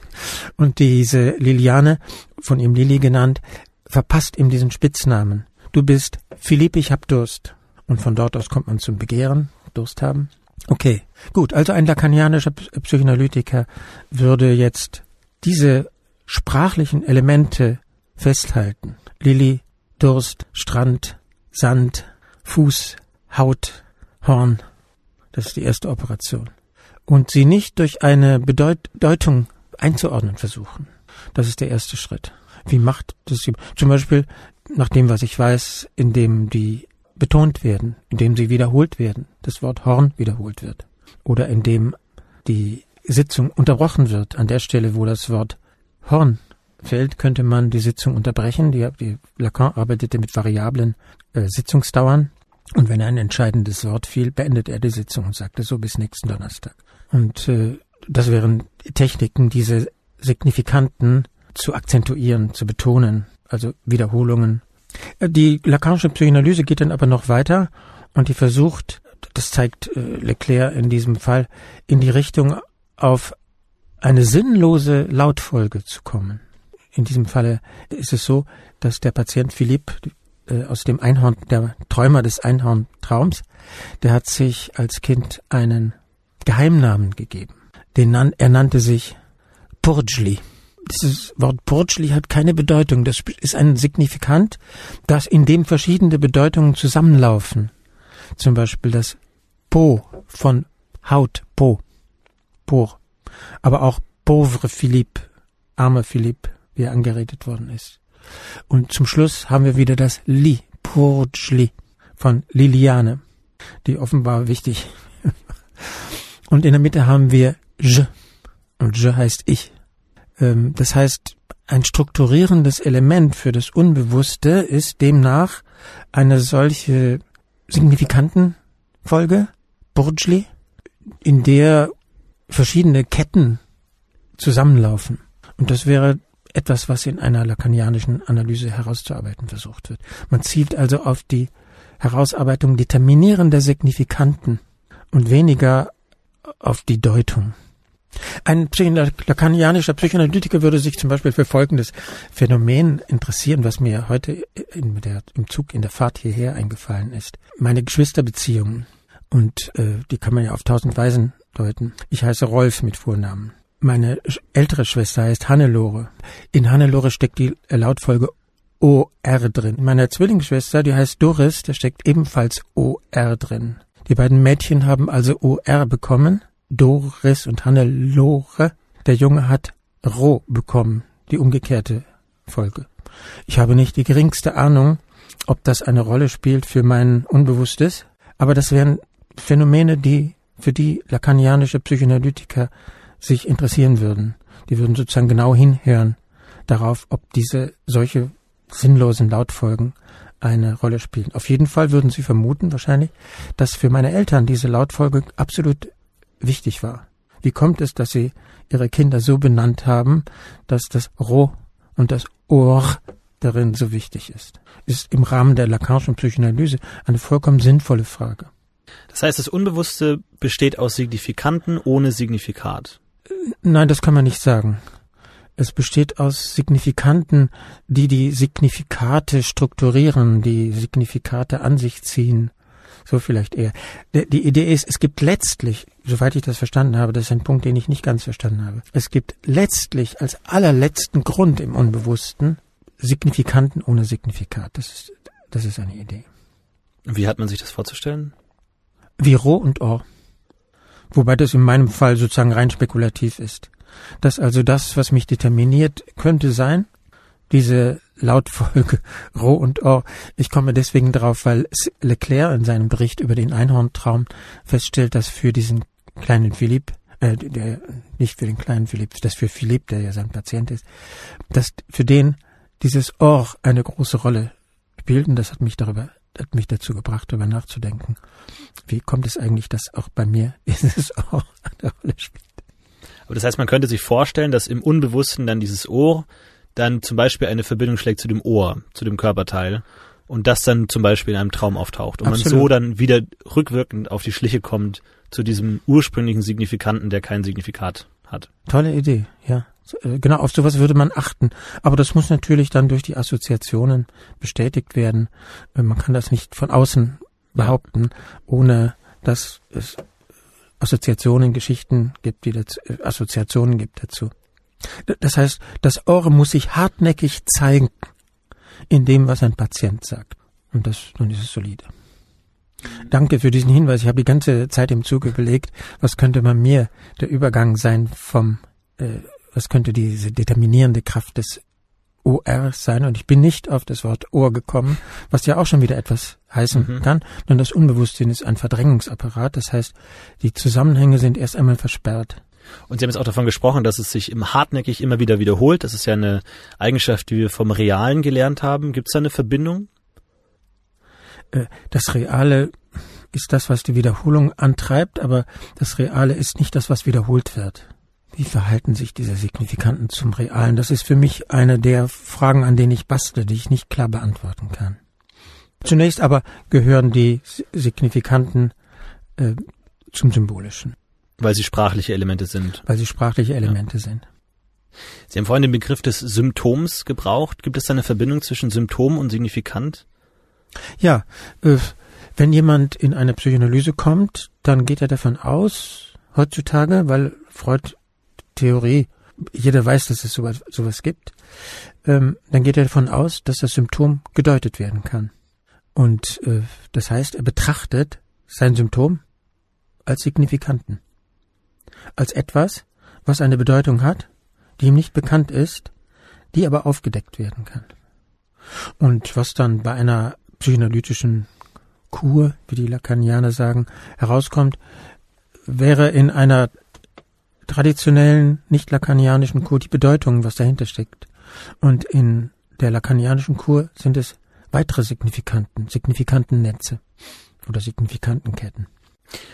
Und diese Liliane, von ihm Lili genannt, verpasst ihm diesen Spitznamen. Du bist Philipp, ich hab Durst. Und von dort aus kommt man zum Begehren, Durst haben. Okay, gut, also ein lakanianischer Psychoanalytiker würde jetzt diese sprachlichen Elemente festhalten. Lili, Durst, Strand, Sand, Fuß, Haut, Horn. Das ist die erste Operation. Und sie nicht durch eine Bedeutung einzuordnen versuchen. Das ist der erste Schritt. Wie macht das? Zum Beispiel nach dem, was ich weiß, indem die betont werden, indem sie wiederholt werden, das Wort Horn wiederholt wird. Oder indem die Sitzung unterbrochen wird an der Stelle, wo das Wort Horn fällt, könnte man die Sitzung unterbrechen. Die, die Lacan arbeitete mit variablen äh, Sitzungsdauern. Und wenn ein entscheidendes Wort fiel, beendet er die Sitzung und sagte so bis nächsten Donnerstag. Und äh, das wären Techniken, diese Signifikanten zu akzentuieren, zu betonen, also Wiederholungen. Äh, die Lacanische Psychoanalyse geht dann aber noch weiter und die versucht, das zeigt äh, Leclerc in diesem Fall, in die Richtung auf eine sinnlose Lautfolge zu kommen. In diesem Falle ist es so, dass der Patient Philipp äh, aus dem Einhorn, der Träumer des Einhorntraums, der hat sich als Kind einen Geheimnamen gegeben. Den nan er nannte sich Purgli. Dieses Wort Purgli hat keine Bedeutung. Das ist ein Signifikant, dass in dem verschiedene Bedeutungen zusammenlaufen. Zum Beispiel das Po von Haut, Po, Por. Aber auch pauvre Philippe, armer Philippe, wie er angeredet worden ist. Und zum Schluss haben wir wieder das Li, Purgli von Liliane, die offenbar wichtig. Und in der Mitte haben wir Je. Und Je heißt ich. Ähm, das heißt, ein strukturierendes Element für das Unbewusste ist demnach eine solche signifikanten Folge, Burjli, in der verschiedene Ketten zusammenlaufen. Und das wäre etwas, was in einer lacanianischen Analyse herauszuarbeiten versucht wird. Man zielt also auf die Herausarbeitung determinierender Signifikanten und weniger auf die Deutung. Ein lacanianischer Psychoanalytiker würde sich zum Beispiel für folgendes Phänomen interessieren, was mir heute der, im Zug in der Fahrt hierher eingefallen ist. Meine Geschwisterbeziehungen. Und äh, die kann man ja auf tausend Weisen deuten. Ich heiße Rolf mit Vornamen. Meine ältere Schwester heißt Hannelore. In Hannelore steckt die Lautfolge OR drin. In meiner Zwillingsschwester, die heißt Doris, da steckt ebenfalls OR drin. Die beiden Mädchen haben also OR bekommen Doris und Hannelore. Der Junge hat Ro bekommen, die umgekehrte Folge. Ich habe nicht die geringste Ahnung, ob das eine Rolle spielt für mein Unbewusstes, aber das wären Phänomene, die für die lacanianische Psychoanalytiker sich interessieren würden. Die würden sozusagen genau hinhören darauf, ob diese solche sinnlosen Lautfolgen eine Rolle spielen. Auf jeden Fall würden sie vermuten, wahrscheinlich, dass für meine Eltern diese Lautfolge absolut wichtig war. Wie kommt es, dass sie ihre Kinder so benannt haben, dass das Ro und das Or darin so wichtig ist? Ist im Rahmen der Lacanischen Psychoanalyse eine vollkommen sinnvolle Frage. Das heißt, das Unbewusste besteht aus Signifikanten ohne Signifikat. Nein, das kann man nicht sagen. Es besteht aus Signifikanten, die die Signifikate strukturieren, die Signifikate an sich ziehen. So vielleicht eher. Die Idee ist, es gibt letztlich, soweit ich das verstanden habe, das ist ein Punkt, den ich nicht ganz verstanden habe, es gibt letztlich als allerletzten Grund im Unbewussten Signifikanten ohne Signifikat. Das ist, das ist eine Idee. Wie hat man sich das vorzustellen? Wie Roh und Or. Wobei das in meinem Fall sozusagen rein spekulativ ist. Dass also das, was mich determiniert, könnte sein, diese Lautfolge Roh und Or. Ich komme deswegen drauf, weil Leclerc in seinem Bericht über den Einhorntraum feststellt, dass für diesen kleinen Philipp, äh, der, nicht für den kleinen Philipp, das für Philipp, der ja sein Patient ist, dass für den dieses Or eine große Rolle spielt und das hat mich darüber hat mich dazu gebracht, darüber nachzudenken. Wie kommt es eigentlich, dass auch bei mir dieses Ohr eine Rolle spielt? Aber das heißt, man könnte sich vorstellen, dass im Unbewussten dann dieses Ohr dann zum Beispiel eine Verbindung schlägt zu dem Ohr, zu dem Körperteil und das dann zum Beispiel in einem Traum auftaucht und Absolut. man so dann wieder rückwirkend auf die Schliche kommt zu diesem ursprünglichen Signifikanten, der kein Signifikat hat. Tolle Idee, ja. Äh, genau, auf sowas würde man achten. Aber das muss natürlich dann durch die Assoziationen bestätigt werden. Äh, man kann das nicht von außen behaupten, ohne dass es Assoziationen, Geschichten gibt, die dazu, äh, Assoziationen gibt dazu. Das heißt, das Ohr muss sich hartnäckig zeigen in dem, was ein Patient sagt. Und das, nun ist es solide. Danke für diesen Hinweis. Ich habe die ganze Zeit im Zug überlegt, was könnte man mir der Übergang sein vom, äh, was könnte diese determinierende Kraft des OR sein. Und ich bin nicht auf das Wort Ohr gekommen, was ja auch schon wieder etwas heißen mhm. kann. Denn das Unbewusstsein ist ein Verdrängungsapparat. Das heißt, die Zusammenhänge sind erst einmal versperrt. Und Sie haben jetzt auch davon gesprochen, dass es sich im hartnäckig immer wieder wiederholt. Das ist ja eine Eigenschaft, die wir vom Realen gelernt haben. Gibt es da eine Verbindung? Äh, das Reale ist das, was die Wiederholung antreibt, aber das Reale ist nicht das, was wiederholt wird. Wie verhalten sich diese Signifikanten zum Realen? Das ist für mich eine der Fragen, an denen ich bastle, die ich nicht klar beantworten kann. Zunächst aber gehören die Signifikanten äh, zum Symbolischen. Weil sie sprachliche Elemente sind. Weil sie sprachliche Elemente ja. sind. Sie haben vorhin den Begriff des Symptoms gebraucht. Gibt es da eine Verbindung zwischen Symptom und Signifikant? Ja, äh, wenn jemand in eine Psychoanalyse kommt, dann geht er davon aus, heutzutage, weil Freud Theorie, jeder weiß, dass es sowas, sowas gibt, ähm, dann geht er davon aus, dass das Symptom gedeutet werden kann. Und äh, das heißt, er betrachtet sein Symptom als Signifikanten. Als etwas, was eine Bedeutung hat, die ihm nicht bekannt ist, die aber aufgedeckt werden kann. Und was dann bei einer psychoanalytischen Kur, wie die Lacanianer sagen, herauskommt, wäre in einer traditionellen, nicht lakanianischen Kur die Bedeutung, was dahinter steckt. Und in der lakanianischen Kur sind es weitere Signifikanten, Signifikantennetze oder Signifikantenketten.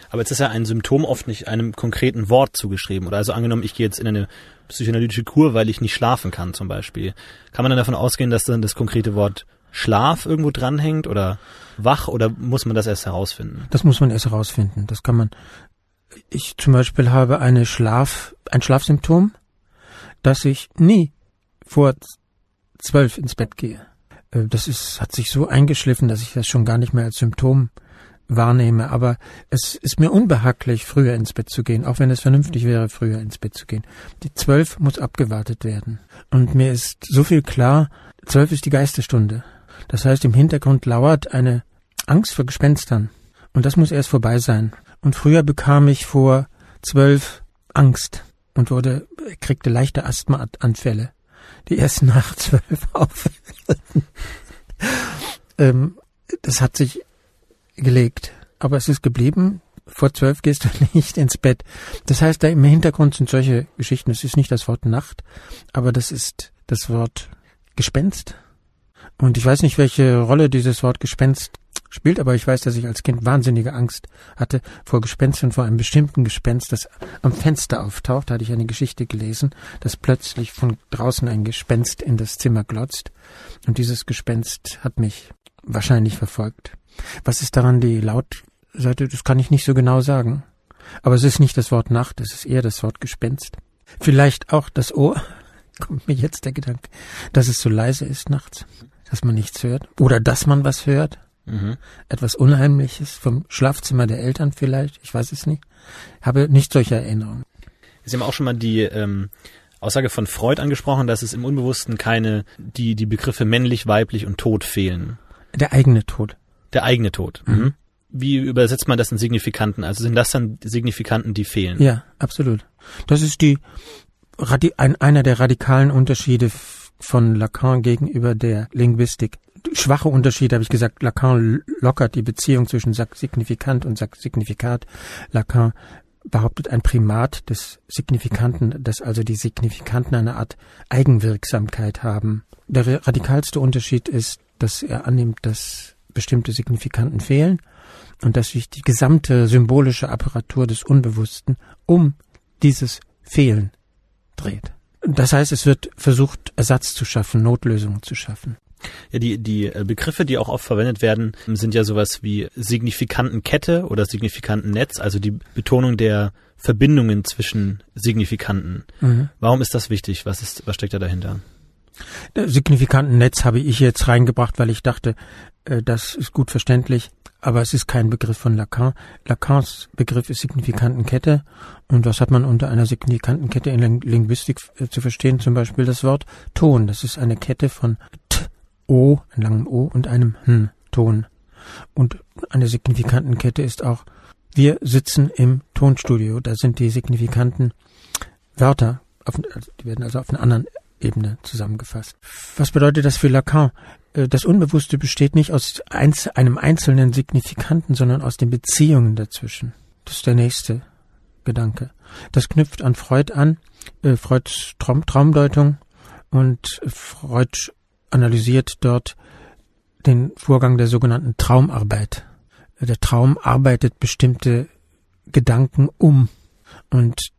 Aber jetzt ist ja ein Symptom oft nicht einem konkreten Wort zugeschrieben. Oder also angenommen, ich gehe jetzt in eine psychoanalytische Kur, weil ich nicht schlafen kann zum Beispiel. Kann man dann davon ausgehen, dass dann das konkrete Wort Schlaf irgendwo dranhängt oder wach oder muss man das erst herausfinden? Das muss man erst herausfinden. Das kann man ich zum Beispiel habe eine Schlaf, ein Schlafsymptom, dass ich nie vor zwölf ins Bett gehe. Äh, das ist, hat sich so eingeschliffen, dass ich das schon gar nicht mehr als Symptom wahrnehme. Aber es ist mir unbehaglich, früher ins Bett zu gehen, auch wenn es vernünftig wäre, früher ins Bett zu gehen. Die zwölf muss abgewartet werden. Und mir ist so viel klar, zwölf ist die Geisterstunde. Das heißt, im Hintergrund lauert eine Angst vor Gespenstern. Und das muss erst vorbei sein. Und früher bekam ich vor zwölf Angst und wurde, kriegte leichte Asthmaanfälle, die erst nach zwölf aufhörten. ähm, das hat sich gelegt. Aber es ist geblieben. Vor zwölf gehst du nicht ins Bett. Das heißt, da im Hintergrund sind solche Geschichten. Es ist nicht das Wort Nacht, aber das ist das Wort Gespenst. Und ich weiß nicht, welche Rolle dieses Wort Gespenst spielt, aber ich weiß, dass ich als Kind wahnsinnige Angst hatte vor Gespenstern, vor einem bestimmten Gespenst, das am Fenster auftaucht. Da hatte ich eine Geschichte gelesen, dass plötzlich von draußen ein Gespenst in das Zimmer glotzt. Und dieses Gespenst hat mich wahrscheinlich verfolgt. Was ist daran die Lautseite? Das kann ich nicht so genau sagen. Aber es ist nicht das Wort Nacht, es ist eher das Wort Gespenst. Vielleicht auch das Ohr, kommt mir jetzt der Gedanke, dass es so leise ist nachts, dass man nichts hört. Oder dass man was hört. Mhm. Etwas Unheimliches vom Schlafzimmer der Eltern vielleicht, ich weiß es nicht. Habe nicht solche Erinnerungen. Sie haben auch schon mal die ähm, Aussage von Freud angesprochen, dass es im Unbewussten keine, die, die Begriffe männlich, weiblich und Tod fehlen. Der eigene Tod. Der eigene Tod. Mhm. mhm. Wie übersetzt man das in Signifikanten? Also sind das dann Signifikanten, die fehlen? Ja, absolut. Das ist die ein, einer der radikalen Unterschiede von Lacan gegenüber der Linguistik schwache Unterschiede, habe ich gesagt. Lacan lockert die Beziehung zwischen Signifikant und Signifikat. Lacan behauptet ein Primat des Signifikanten, dass also die Signifikanten eine Art Eigenwirksamkeit haben. Der radikalste Unterschied ist, dass er annimmt, dass bestimmte Signifikanten fehlen und dass sich die gesamte symbolische Apparatur des Unbewussten um dieses Fehlen dreht. Das heißt, es wird versucht, Ersatz zu schaffen, Notlösungen zu schaffen. Ja, die, die äh, Begriffe, die auch oft verwendet werden, sind ja sowas wie Signifikantenkette oder Signifikantennetz, also die Betonung der Verbindungen zwischen Signifikanten. Mhm. Warum ist das wichtig? Was ist, was steckt da dahinter? Signifikantennetz habe ich jetzt reingebracht, weil ich dachte, äh, das ist gut verständlich, aber es ist kein Begriff von Lacan. Lacans Begriff ist Signifikantenkette. Und was hat man unter einer Signifikantenkette in Linguistik äh, zu verstehen? Zum Beispiel das Wort Ton. Das ist eine Kette von O, einem langen O und einem Hm Ton. Und eine Signifikantenkette ist auch, wir sitzen im Tonstudio, da sind die signifikanten Wörter, auf, also die werden also auf einer anderen Ebene zusammengefasst. Was bedeutet das für Lacan? Äh, das Unbewusste besteht nicht aus einem einzelnen Signifikanten, sondern aus den Beziehungen dazwischen. Das ist der nächste Gedanke. Das knüpft an Freud an, äh, Freuds Traum Traumdeutung und Freud analysiert dort den Vorgang der sogenannten Traumarbeit. Der Traum arbeitet bestimmte Gedanken um und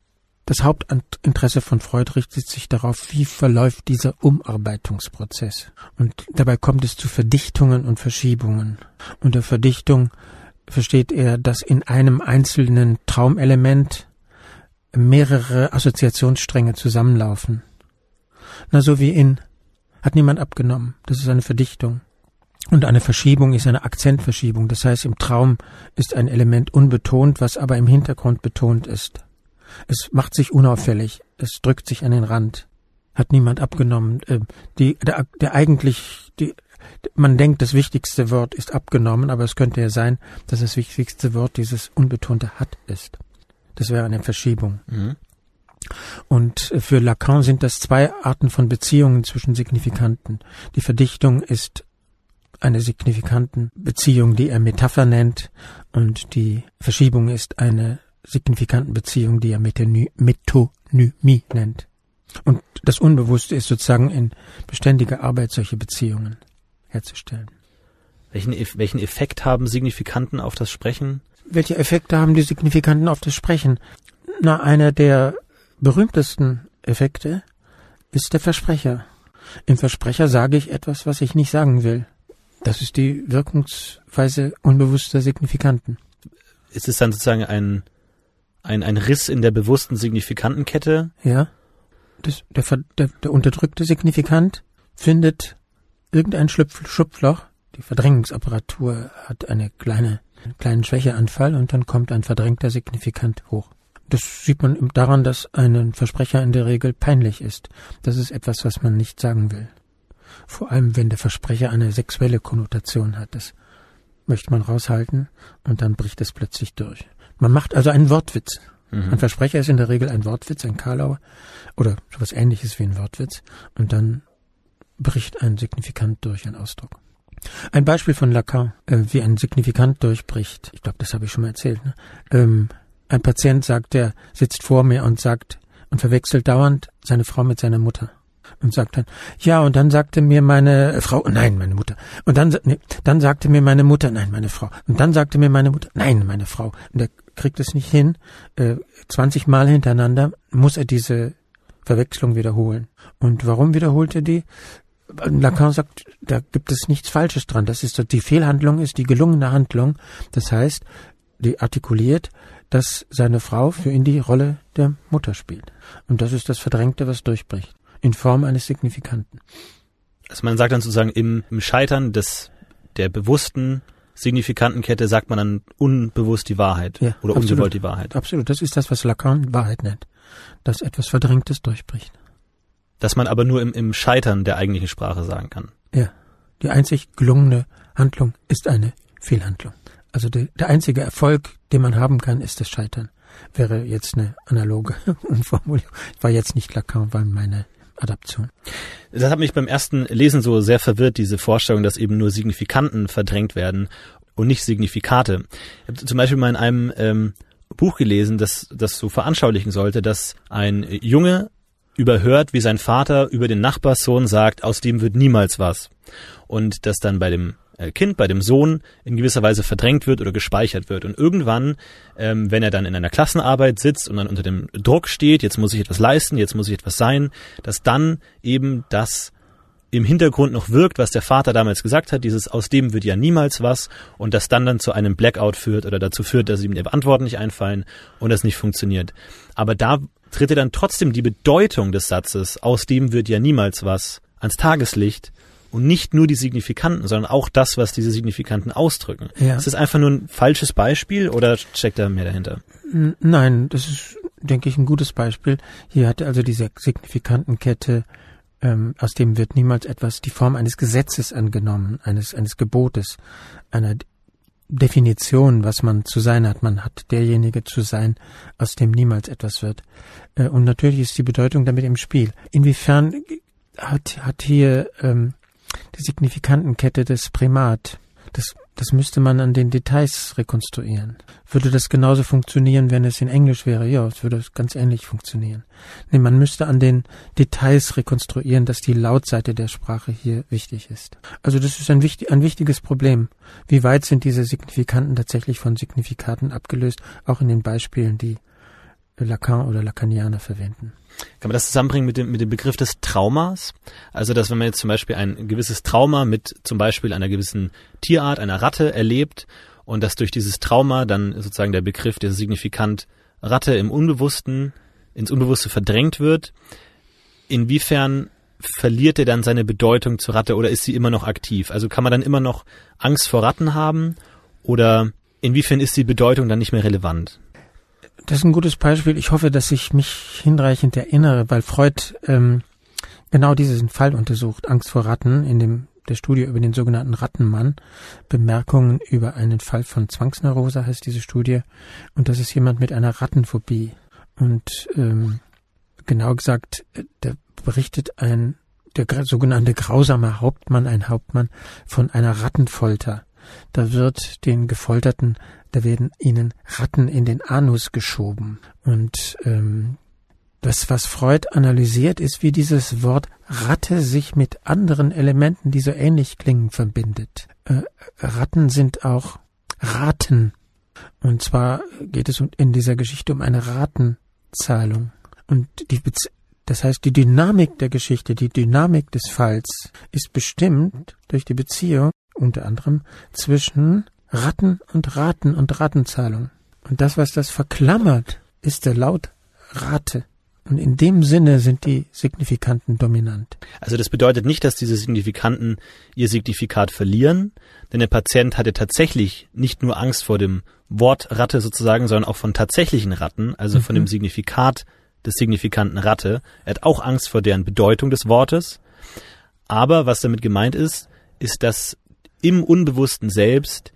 das Hauptinteresse von Freud richtet sich darauf, wie verläuft dieser Umarbeitungsprozess. Und dabei kommt es zu Verdichtungen und Verschiebungen. Unter Verdichtung versteht er, dass in einem einzelnen Traumelement mehrere Assoziationsstränge zusammenlaufen. Na, so wie in hat niemand abgenommen. Das ist eine Verdichtung. Und eine Verschiebung ist eine Akzentverschiebung. Das heißt, im Traum ist ein Element unbetont, was aber im Hintergrund betont ist. Es macht sich unauffällig. Es drückt sich an den Rand. Hat niemand abgenommen. Äh, die, der, der eigentlich, die, man denkt, das wichtigste Wort ist abgenommen, aber es könnte ja sein, dass das wichtigste Wort dieses unbetonte hat ist. Das wäre eine Verschiebung. Mhm. Und für Lacan sind das zwei Arten von Beziehungen zwischen Signifikanten. Die Verdichtung ist eine signifikanten Beziehung, die er Metapher nennt, und die Verschiebung ist eine signifikanten Beziehung, die er Metonymie nennt. Und das Unbewusste ist sozusagen in beständiger Arbeit, solche Beziehungen herzustellen. Welchen, welchen Effekt haben Signifikanten auf das Sprechen? Welche Effekte haben die Signifikanten auf das Sprechen? Na, einer der berühmtesten Effekte ist der Versprecher. Im Versprecher sage ich etwas, was ich nicht sagen will. Das ist die Wirkungsweise unbewusster Signifikanten. Ist es dann sozusagen ein ein, ein Riss in der bewussten Signifikantenkette. Ja. Das, der, der, der unterdrückte Signifikant findet irgendein Schlupf, Schlupfloch. Die Verdrängungsapparatur hat eine kleine, einen kleinen Schwächeanfall und dann kommt ein verdrängter Signifikant hoch. Das sieht man daran, dass ein Versprecher in der Regel peinlich ist. Das ist etwas, was man nicht sagen will. Vor allem, wenn der Versprecher eine sexuelle Konnotation hat. Das möchte man raushalten und dann bricht es plötzlich durch. Man macht also einen Wortwitz. Mhm. Ein Versprecher ist in der Regel ein Wortwitz, ein Karlauer oder sowas ähnliches wie ein Wortwitz und dann bricht ein Signifikant durch, ein Ausdruck. Ein Beispiel von Lacan, äh, wie ein Signifikant durchbricht. Ich glaube, das habe ich schon mal erzählt. Ne? Ähm, ein Patient sagt, der sitzt vor mir und sagt und verwechselt dauernd seine Frau mit seiner Mutter und sagt dann, ja, und dann sagte mir meine Frau, nein, meine Mutter. Und dann, nee, dann sagte mir meine Mutter, nein, meine Frau. Und dann sagte mir meine Mutter, nein, meine Frau. Und er kriegt es nicht hin. Äh, 20 Mal hintereinander muss er diese Verwechslung wiederholen. Und warum wiederholt er die? Lacan sagt, da gibt es nichts Falsches dran. Das ist die Fehlhandlung ist die gelungene Handlung. Das heißt, die artikuliert, dass seine Frau für ihn die Rolle der Mutter spielt. Und das ist das Verdrängte, was durchbricht in Form eines Signifikanten. Also man sagt dann sozusagen im, im Scheitern des der bewussten Signifikantenkette sagt man dann unbewusst die Wahrheit ja, oder absolut, ungewollt die Wahrheit. Absolut, das ist das, was Lacan Wahrheit nennt, dass etwas Verdrängtes durchbricht. Dass man aber nur im, im Scheitern der eigentlichen Sprache sagen kann. Ja, die einzig gelungene Handlung ist eine Fehlhandlung. Also der, der einzige Erfolg, den man haben kann, ist das Scheitern. Wäre jetzt eine analoge Umformulierung. War jetzt nicht Lacan, war meine Adaption. Das hat mich beim ersten Lesen so sehr verwirrt, diese Vorstellung, dass eben nur Signifikanten verdrängt werden und nicht Signifikate. Ich habe zum Beispiel mal in einem ähm, Buch gelesen, das das so veranschaulichen sollte, dass ein Junge überhört, wie sein Vater über den Nachbarssohn sagt, aus dem wird niemals was. Und dass dann bei dem Kind, bei dem Sohn in gewisser Weise verdrängt wird oder gespeichert wird. Und irgendwann, ähm, wenn er dann in einer Klassenarbeit sitzt und dann unter dem Druck steht, jetzt muss ich etwas leisten, jetzt muss ich etwas sein, dass dann eben das im Hintergrund noch wirkt, was der Vater damals gesagt hat, dieses aus dem wird ja niemals was und das dann dann zu einem Blackout führt oder dazu führt, dass ihm die Antworten nicht einfallen und das nicht funktioniert. Aber da tritt er dann trotzdem die Bedeutung des Satzes, aus dem wird ja niemals was, ans Tageslicht, und nicht nur die Signifikanten, sondern auch das, was diese Signifikanten ausdrücken. Ja. Ist das einfach nur ein falsches Beispiel oder steckt da mehr dahinter? Nein, das ist, denke ich, ein gutes Beispiel. Hier hatte also diese Signifikantenkette, ähm, aus dem wird niemals etwas, die Form eines Gesetzes angenommen, eines, eines Gebotes, einer Definition, was man zu sein hat. Man hat derjenige zu sein, aus dem niemals etwas wird. Äh, und natürlich ist die Bedeutung damit im Spiel. Inwiefern hat, hat hier ähm, die Signifikantenkette des Primat. Das Das müsste man an den Details rekonstruieren. Würde das genauso funktionieren, wenn es in Englisch wäre? Ja, es würde ganz ähnlich funktionieren. Nee, man müsste an den Details rekonstruieren, dass die Lautseite der Sprache hier wichtig ist. Also das ist ein, wichtig, ein wichtiges Problem. Wie weit sind diese Signifikanten tatsächlich von Signifikaten abgelöst? Auch in den Beispielen, die Lacan oder Lacanianer verwenden. Kann man das zusammenbringen mit dem, mit dem Begriff des Traumas? Also, dass wenn man jetzt zum Beispiel ein gewisses Trauma mit zum Beispiel einer gewissen Tierart, einer Ratte erlebt und dass durch dieses Trauma dann sozusagen der Begriff, der Signifikant Ratte im Unbewussten, ins Unbewusste verdrängt wird, inwiefern verliert er dann seine Bedeutung zur Ratte oder ist sie immer noch aktiv? Also kann man dann immer noch Angst vor Ratten haben oder inwiefern ist die Bedeutung dann nicht mehr relevant? Das ist ein gutes Beispiel. Ich hoffe, dass ich mich hinreichend erinnere, weil Freud ähm, genau diesen Fall untersucht, Angst vor Ratten, in dem der Studie über den sogenannten Rattenmann. Bemerkungen über einen Fall von Zwangsneurose heißt diese Studie. Und das ist jemand mit einer Rattenphobie. Und ähm, genau gesagt, da berichtet ein der sogenannte grausame Hauptmann, ein Hauptmann, von einer Rattenfolter. Da wird den Gefolterten da werden ihnen Ratten in den Anus geschoben. Und ähm, das, was Freud analysiert, ist, wie dieses Wort Ratte sich mit anderen Elementen, die so ähnlich klingen, verbindet. Äh, Ratten sind auch Raten. Und zwar geht es in dieser Geschichte um eine Ratenzahlung. Und die Bez das heißt, die Dynamik der Geschichte, die Dynamik des Falls ist bestimmt durch die Beziehung unter anderem zwischen Ratten und Raten und Ratenzahlung. Und das, was das verklammert, ist der Laut Rate. Und in dem Sinne sind die Signifikanten dominant. Also das bedeutet nicht, dass diese Signifikanten ihr Signifikat verlieren, denn der Patient hatte tatsächlich nicht nur Angst vor dem Wort Ratte sozusagen, sondern auch von tatsächlichen Ratten, also mhm. von dem. Signifikat des signifikanten Ratte. Er hat auch Angst vor deren Bedeutung des Wortes. Aber was damit gemeint ist, ist, dass im Unbewussten selbst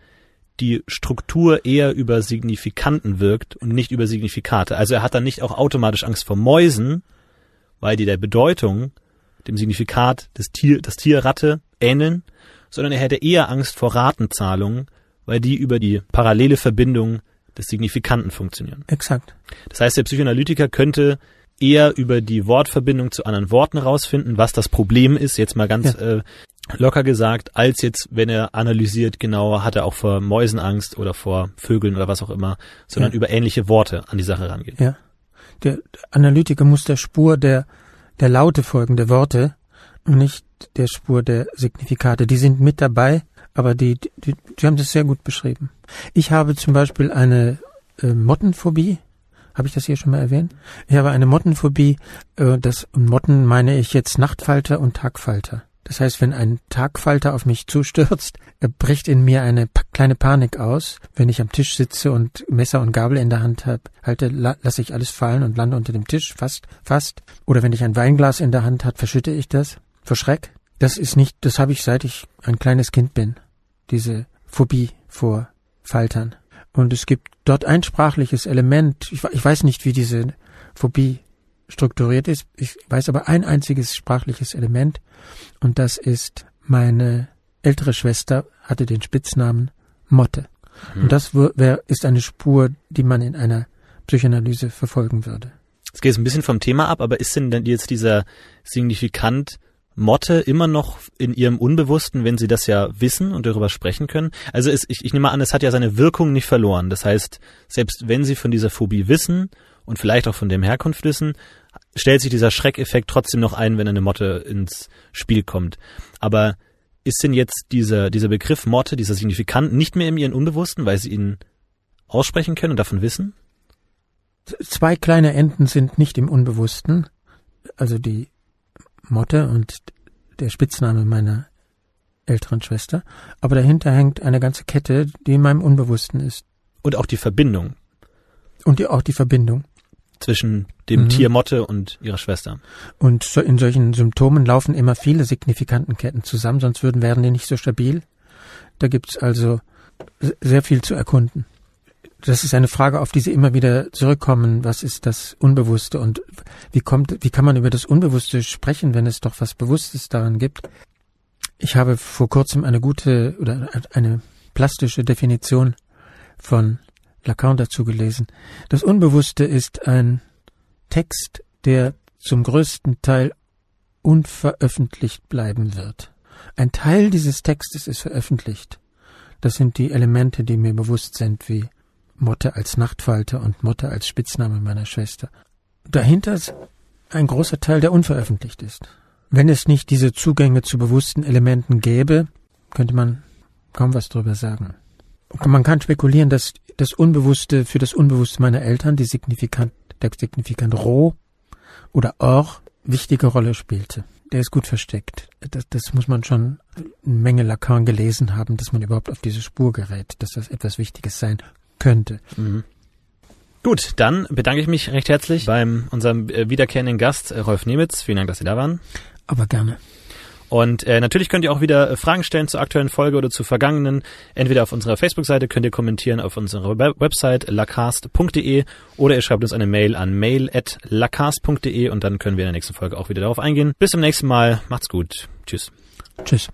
die Struktur eher über Signifikanten wirkt und nicht über Signifikate. Also er hat dann nicht auch automatisch Angst vor Mäusen, weil die der Bedeutung, dem Signifikat des Tier, das Tier Ratte ähneln, sondern er hätte eher Angst vor Ratenzahlungen, weil die über die parallele Verbindung des Signifikanten funktionieren. Exakt. Das heißt, der Psychoanalytiker könnte eher über die Wortverbindung zu anderen Worten rausfinden, was das Problem ist, jetzt mal ganz ja. äh, locker gesagt, als jetzt, wenn er analysiert, genau, hat er auch vor Mäusen Angst oder vor Vögeln oder was auch immer, sondern ja. über ähnliche Worte an die Sache rangehen. Ja. Der Analytiker muss der Spur der, der Laute folgen, der Worte und nicht der Spur der Signifikate. Die sind mit dabei, aber die, die, die haben das sehr gut beschrieben. Ich habe zum Beispiel eine äh, Mottenphobie. Habe ich das hier schon mal erwähnt? Ich habe eine Mottenphobie. Äh, das und Motten meine ich jetzt Nachtfalter und Tagfalter. Das heißt, wenn ein Tagfalter auf mich zustürzt, bricht in mir eine kleine Panik aus. Wenn ich am Tisch sitze und Messer und Gabel in der Hand habe, halte, la lasse ich alles fallen und lande unter dem Tisch, fast, fast. Oder wenn ich ein Weinglas in der Hand habe, verschütte ich das vor Schreck. Das ist nicht, das habe ich seit ich ein kleines Kind bin. Diese Phobie vor Faltern. Und es gibt dort ein sprachliches Element. Ich, ich weiß nicht, wie diese Phobie strukturiert ist. Ich weiß aber ein einziges sprachliches Element und das ist meine ältere Schwester hatte den Spitznamen Motte. Mhm. Und das wär, ist eine Spur, die man in einer Psychoanalyse verfolgen würde. Es geht ein bisschen vom Thema ab, aber ist denn denn jetzt dieser Signifikant Motte immer noch in ihrem Unbewussten, wenn sie das ja wissen und darüber sprechen können? Also es, ich, ich nehme an, es hat ja seine Wirkung nicht verloren. Das heißt, selbst wenn sie von dieser Phobie wissen und vielleicht auch von dem Herkunft wissen, stellt sich dieser Schreckeffekt trotzdem noch ein, wenn eine Motte ins Spiel kommt. Aber ist denn jetzt dieser, dieser Begriff Motte, dieser Signifikant, nicht mehr in ihren Unbewussten, weil sie ihn aussprechen können und davon wissen? Zwei kleine Enden sind nicht im Unbewussten. Also die Motte und der Spitzname meiner älteren Schwester. Aber dahinter hängt eine ganze Kette, die in meinem Unbewussten ist. Und auch die Verbindung. Und die, auch die Verbindung zwischen dem mhm. Tier Motte und ihrer Schwester. Und so in solchen Symptomen laufen immer viele Signifikantenketten zusammen, sonst würden werden die nicht so stabil. Da gibt's also sehr viel zu erkunden. Das ist eine Frage, auf die Sie immer wieder zurückkommen. Was ist das Unbewusste und wie kommt, wie kann man über das Unbewusste sprechen, wenn es doch was Bewusstes daran gibt? Ich habe vor kurzem eine gute oder eine plastische Definition von Lacan dazu gelesen. Das Unbewusste ist ein Text, der zum größten Teil unveröffentlicht bleiben wird. Ein Teil dieses Textes ist veröffentlicht. Das sind die Elemente, die mir bewusst sind, wie Motte als Nachtfalter und Motte als Spitzname meiner Schwester. Dahinter ist ein großer Teil, der unveröffentlicht ist. Wenn es nicht diese Zugänge zu bewussten Elementen gäbe, könnte man kaum was darüber sagen. Man kann spekulieren, dass das Unbewusste für das Unbewusste meiner Eltern, die signifikant, der signifikant Roh oder Or, wichtige Rolle spielte. Der ist gut versteckt. Das, das muss man schon eine Menge Lacan gelesen haben, dass man überhaupt auf diese Spur gerät, dass das etwas Wichtiges sein könnte. Mhm. Gut, dann bedanke ich mich recht herzlich beim unserem äh, wiederkehrenden Gast äh, Rolf Nemitz. Vielen Dank, dass Sie da waren. Aber gerne. Und äh, natürlich könnt ihr auch wieder äh, Fragen stellen zur aktuellen Folge oder zu vergangenen. Entweder auf unserer Facebook-Seite könnt ihr kommentieren auf unserer Website lacast.de oder ihr schreibt uns eine Mail an mail@lacast.de und dann können wir in der nächsten Folge auch wieder darauf eingehen. Bis zum nächsten Mal. Macht's gut. Tschüss. Tschüss.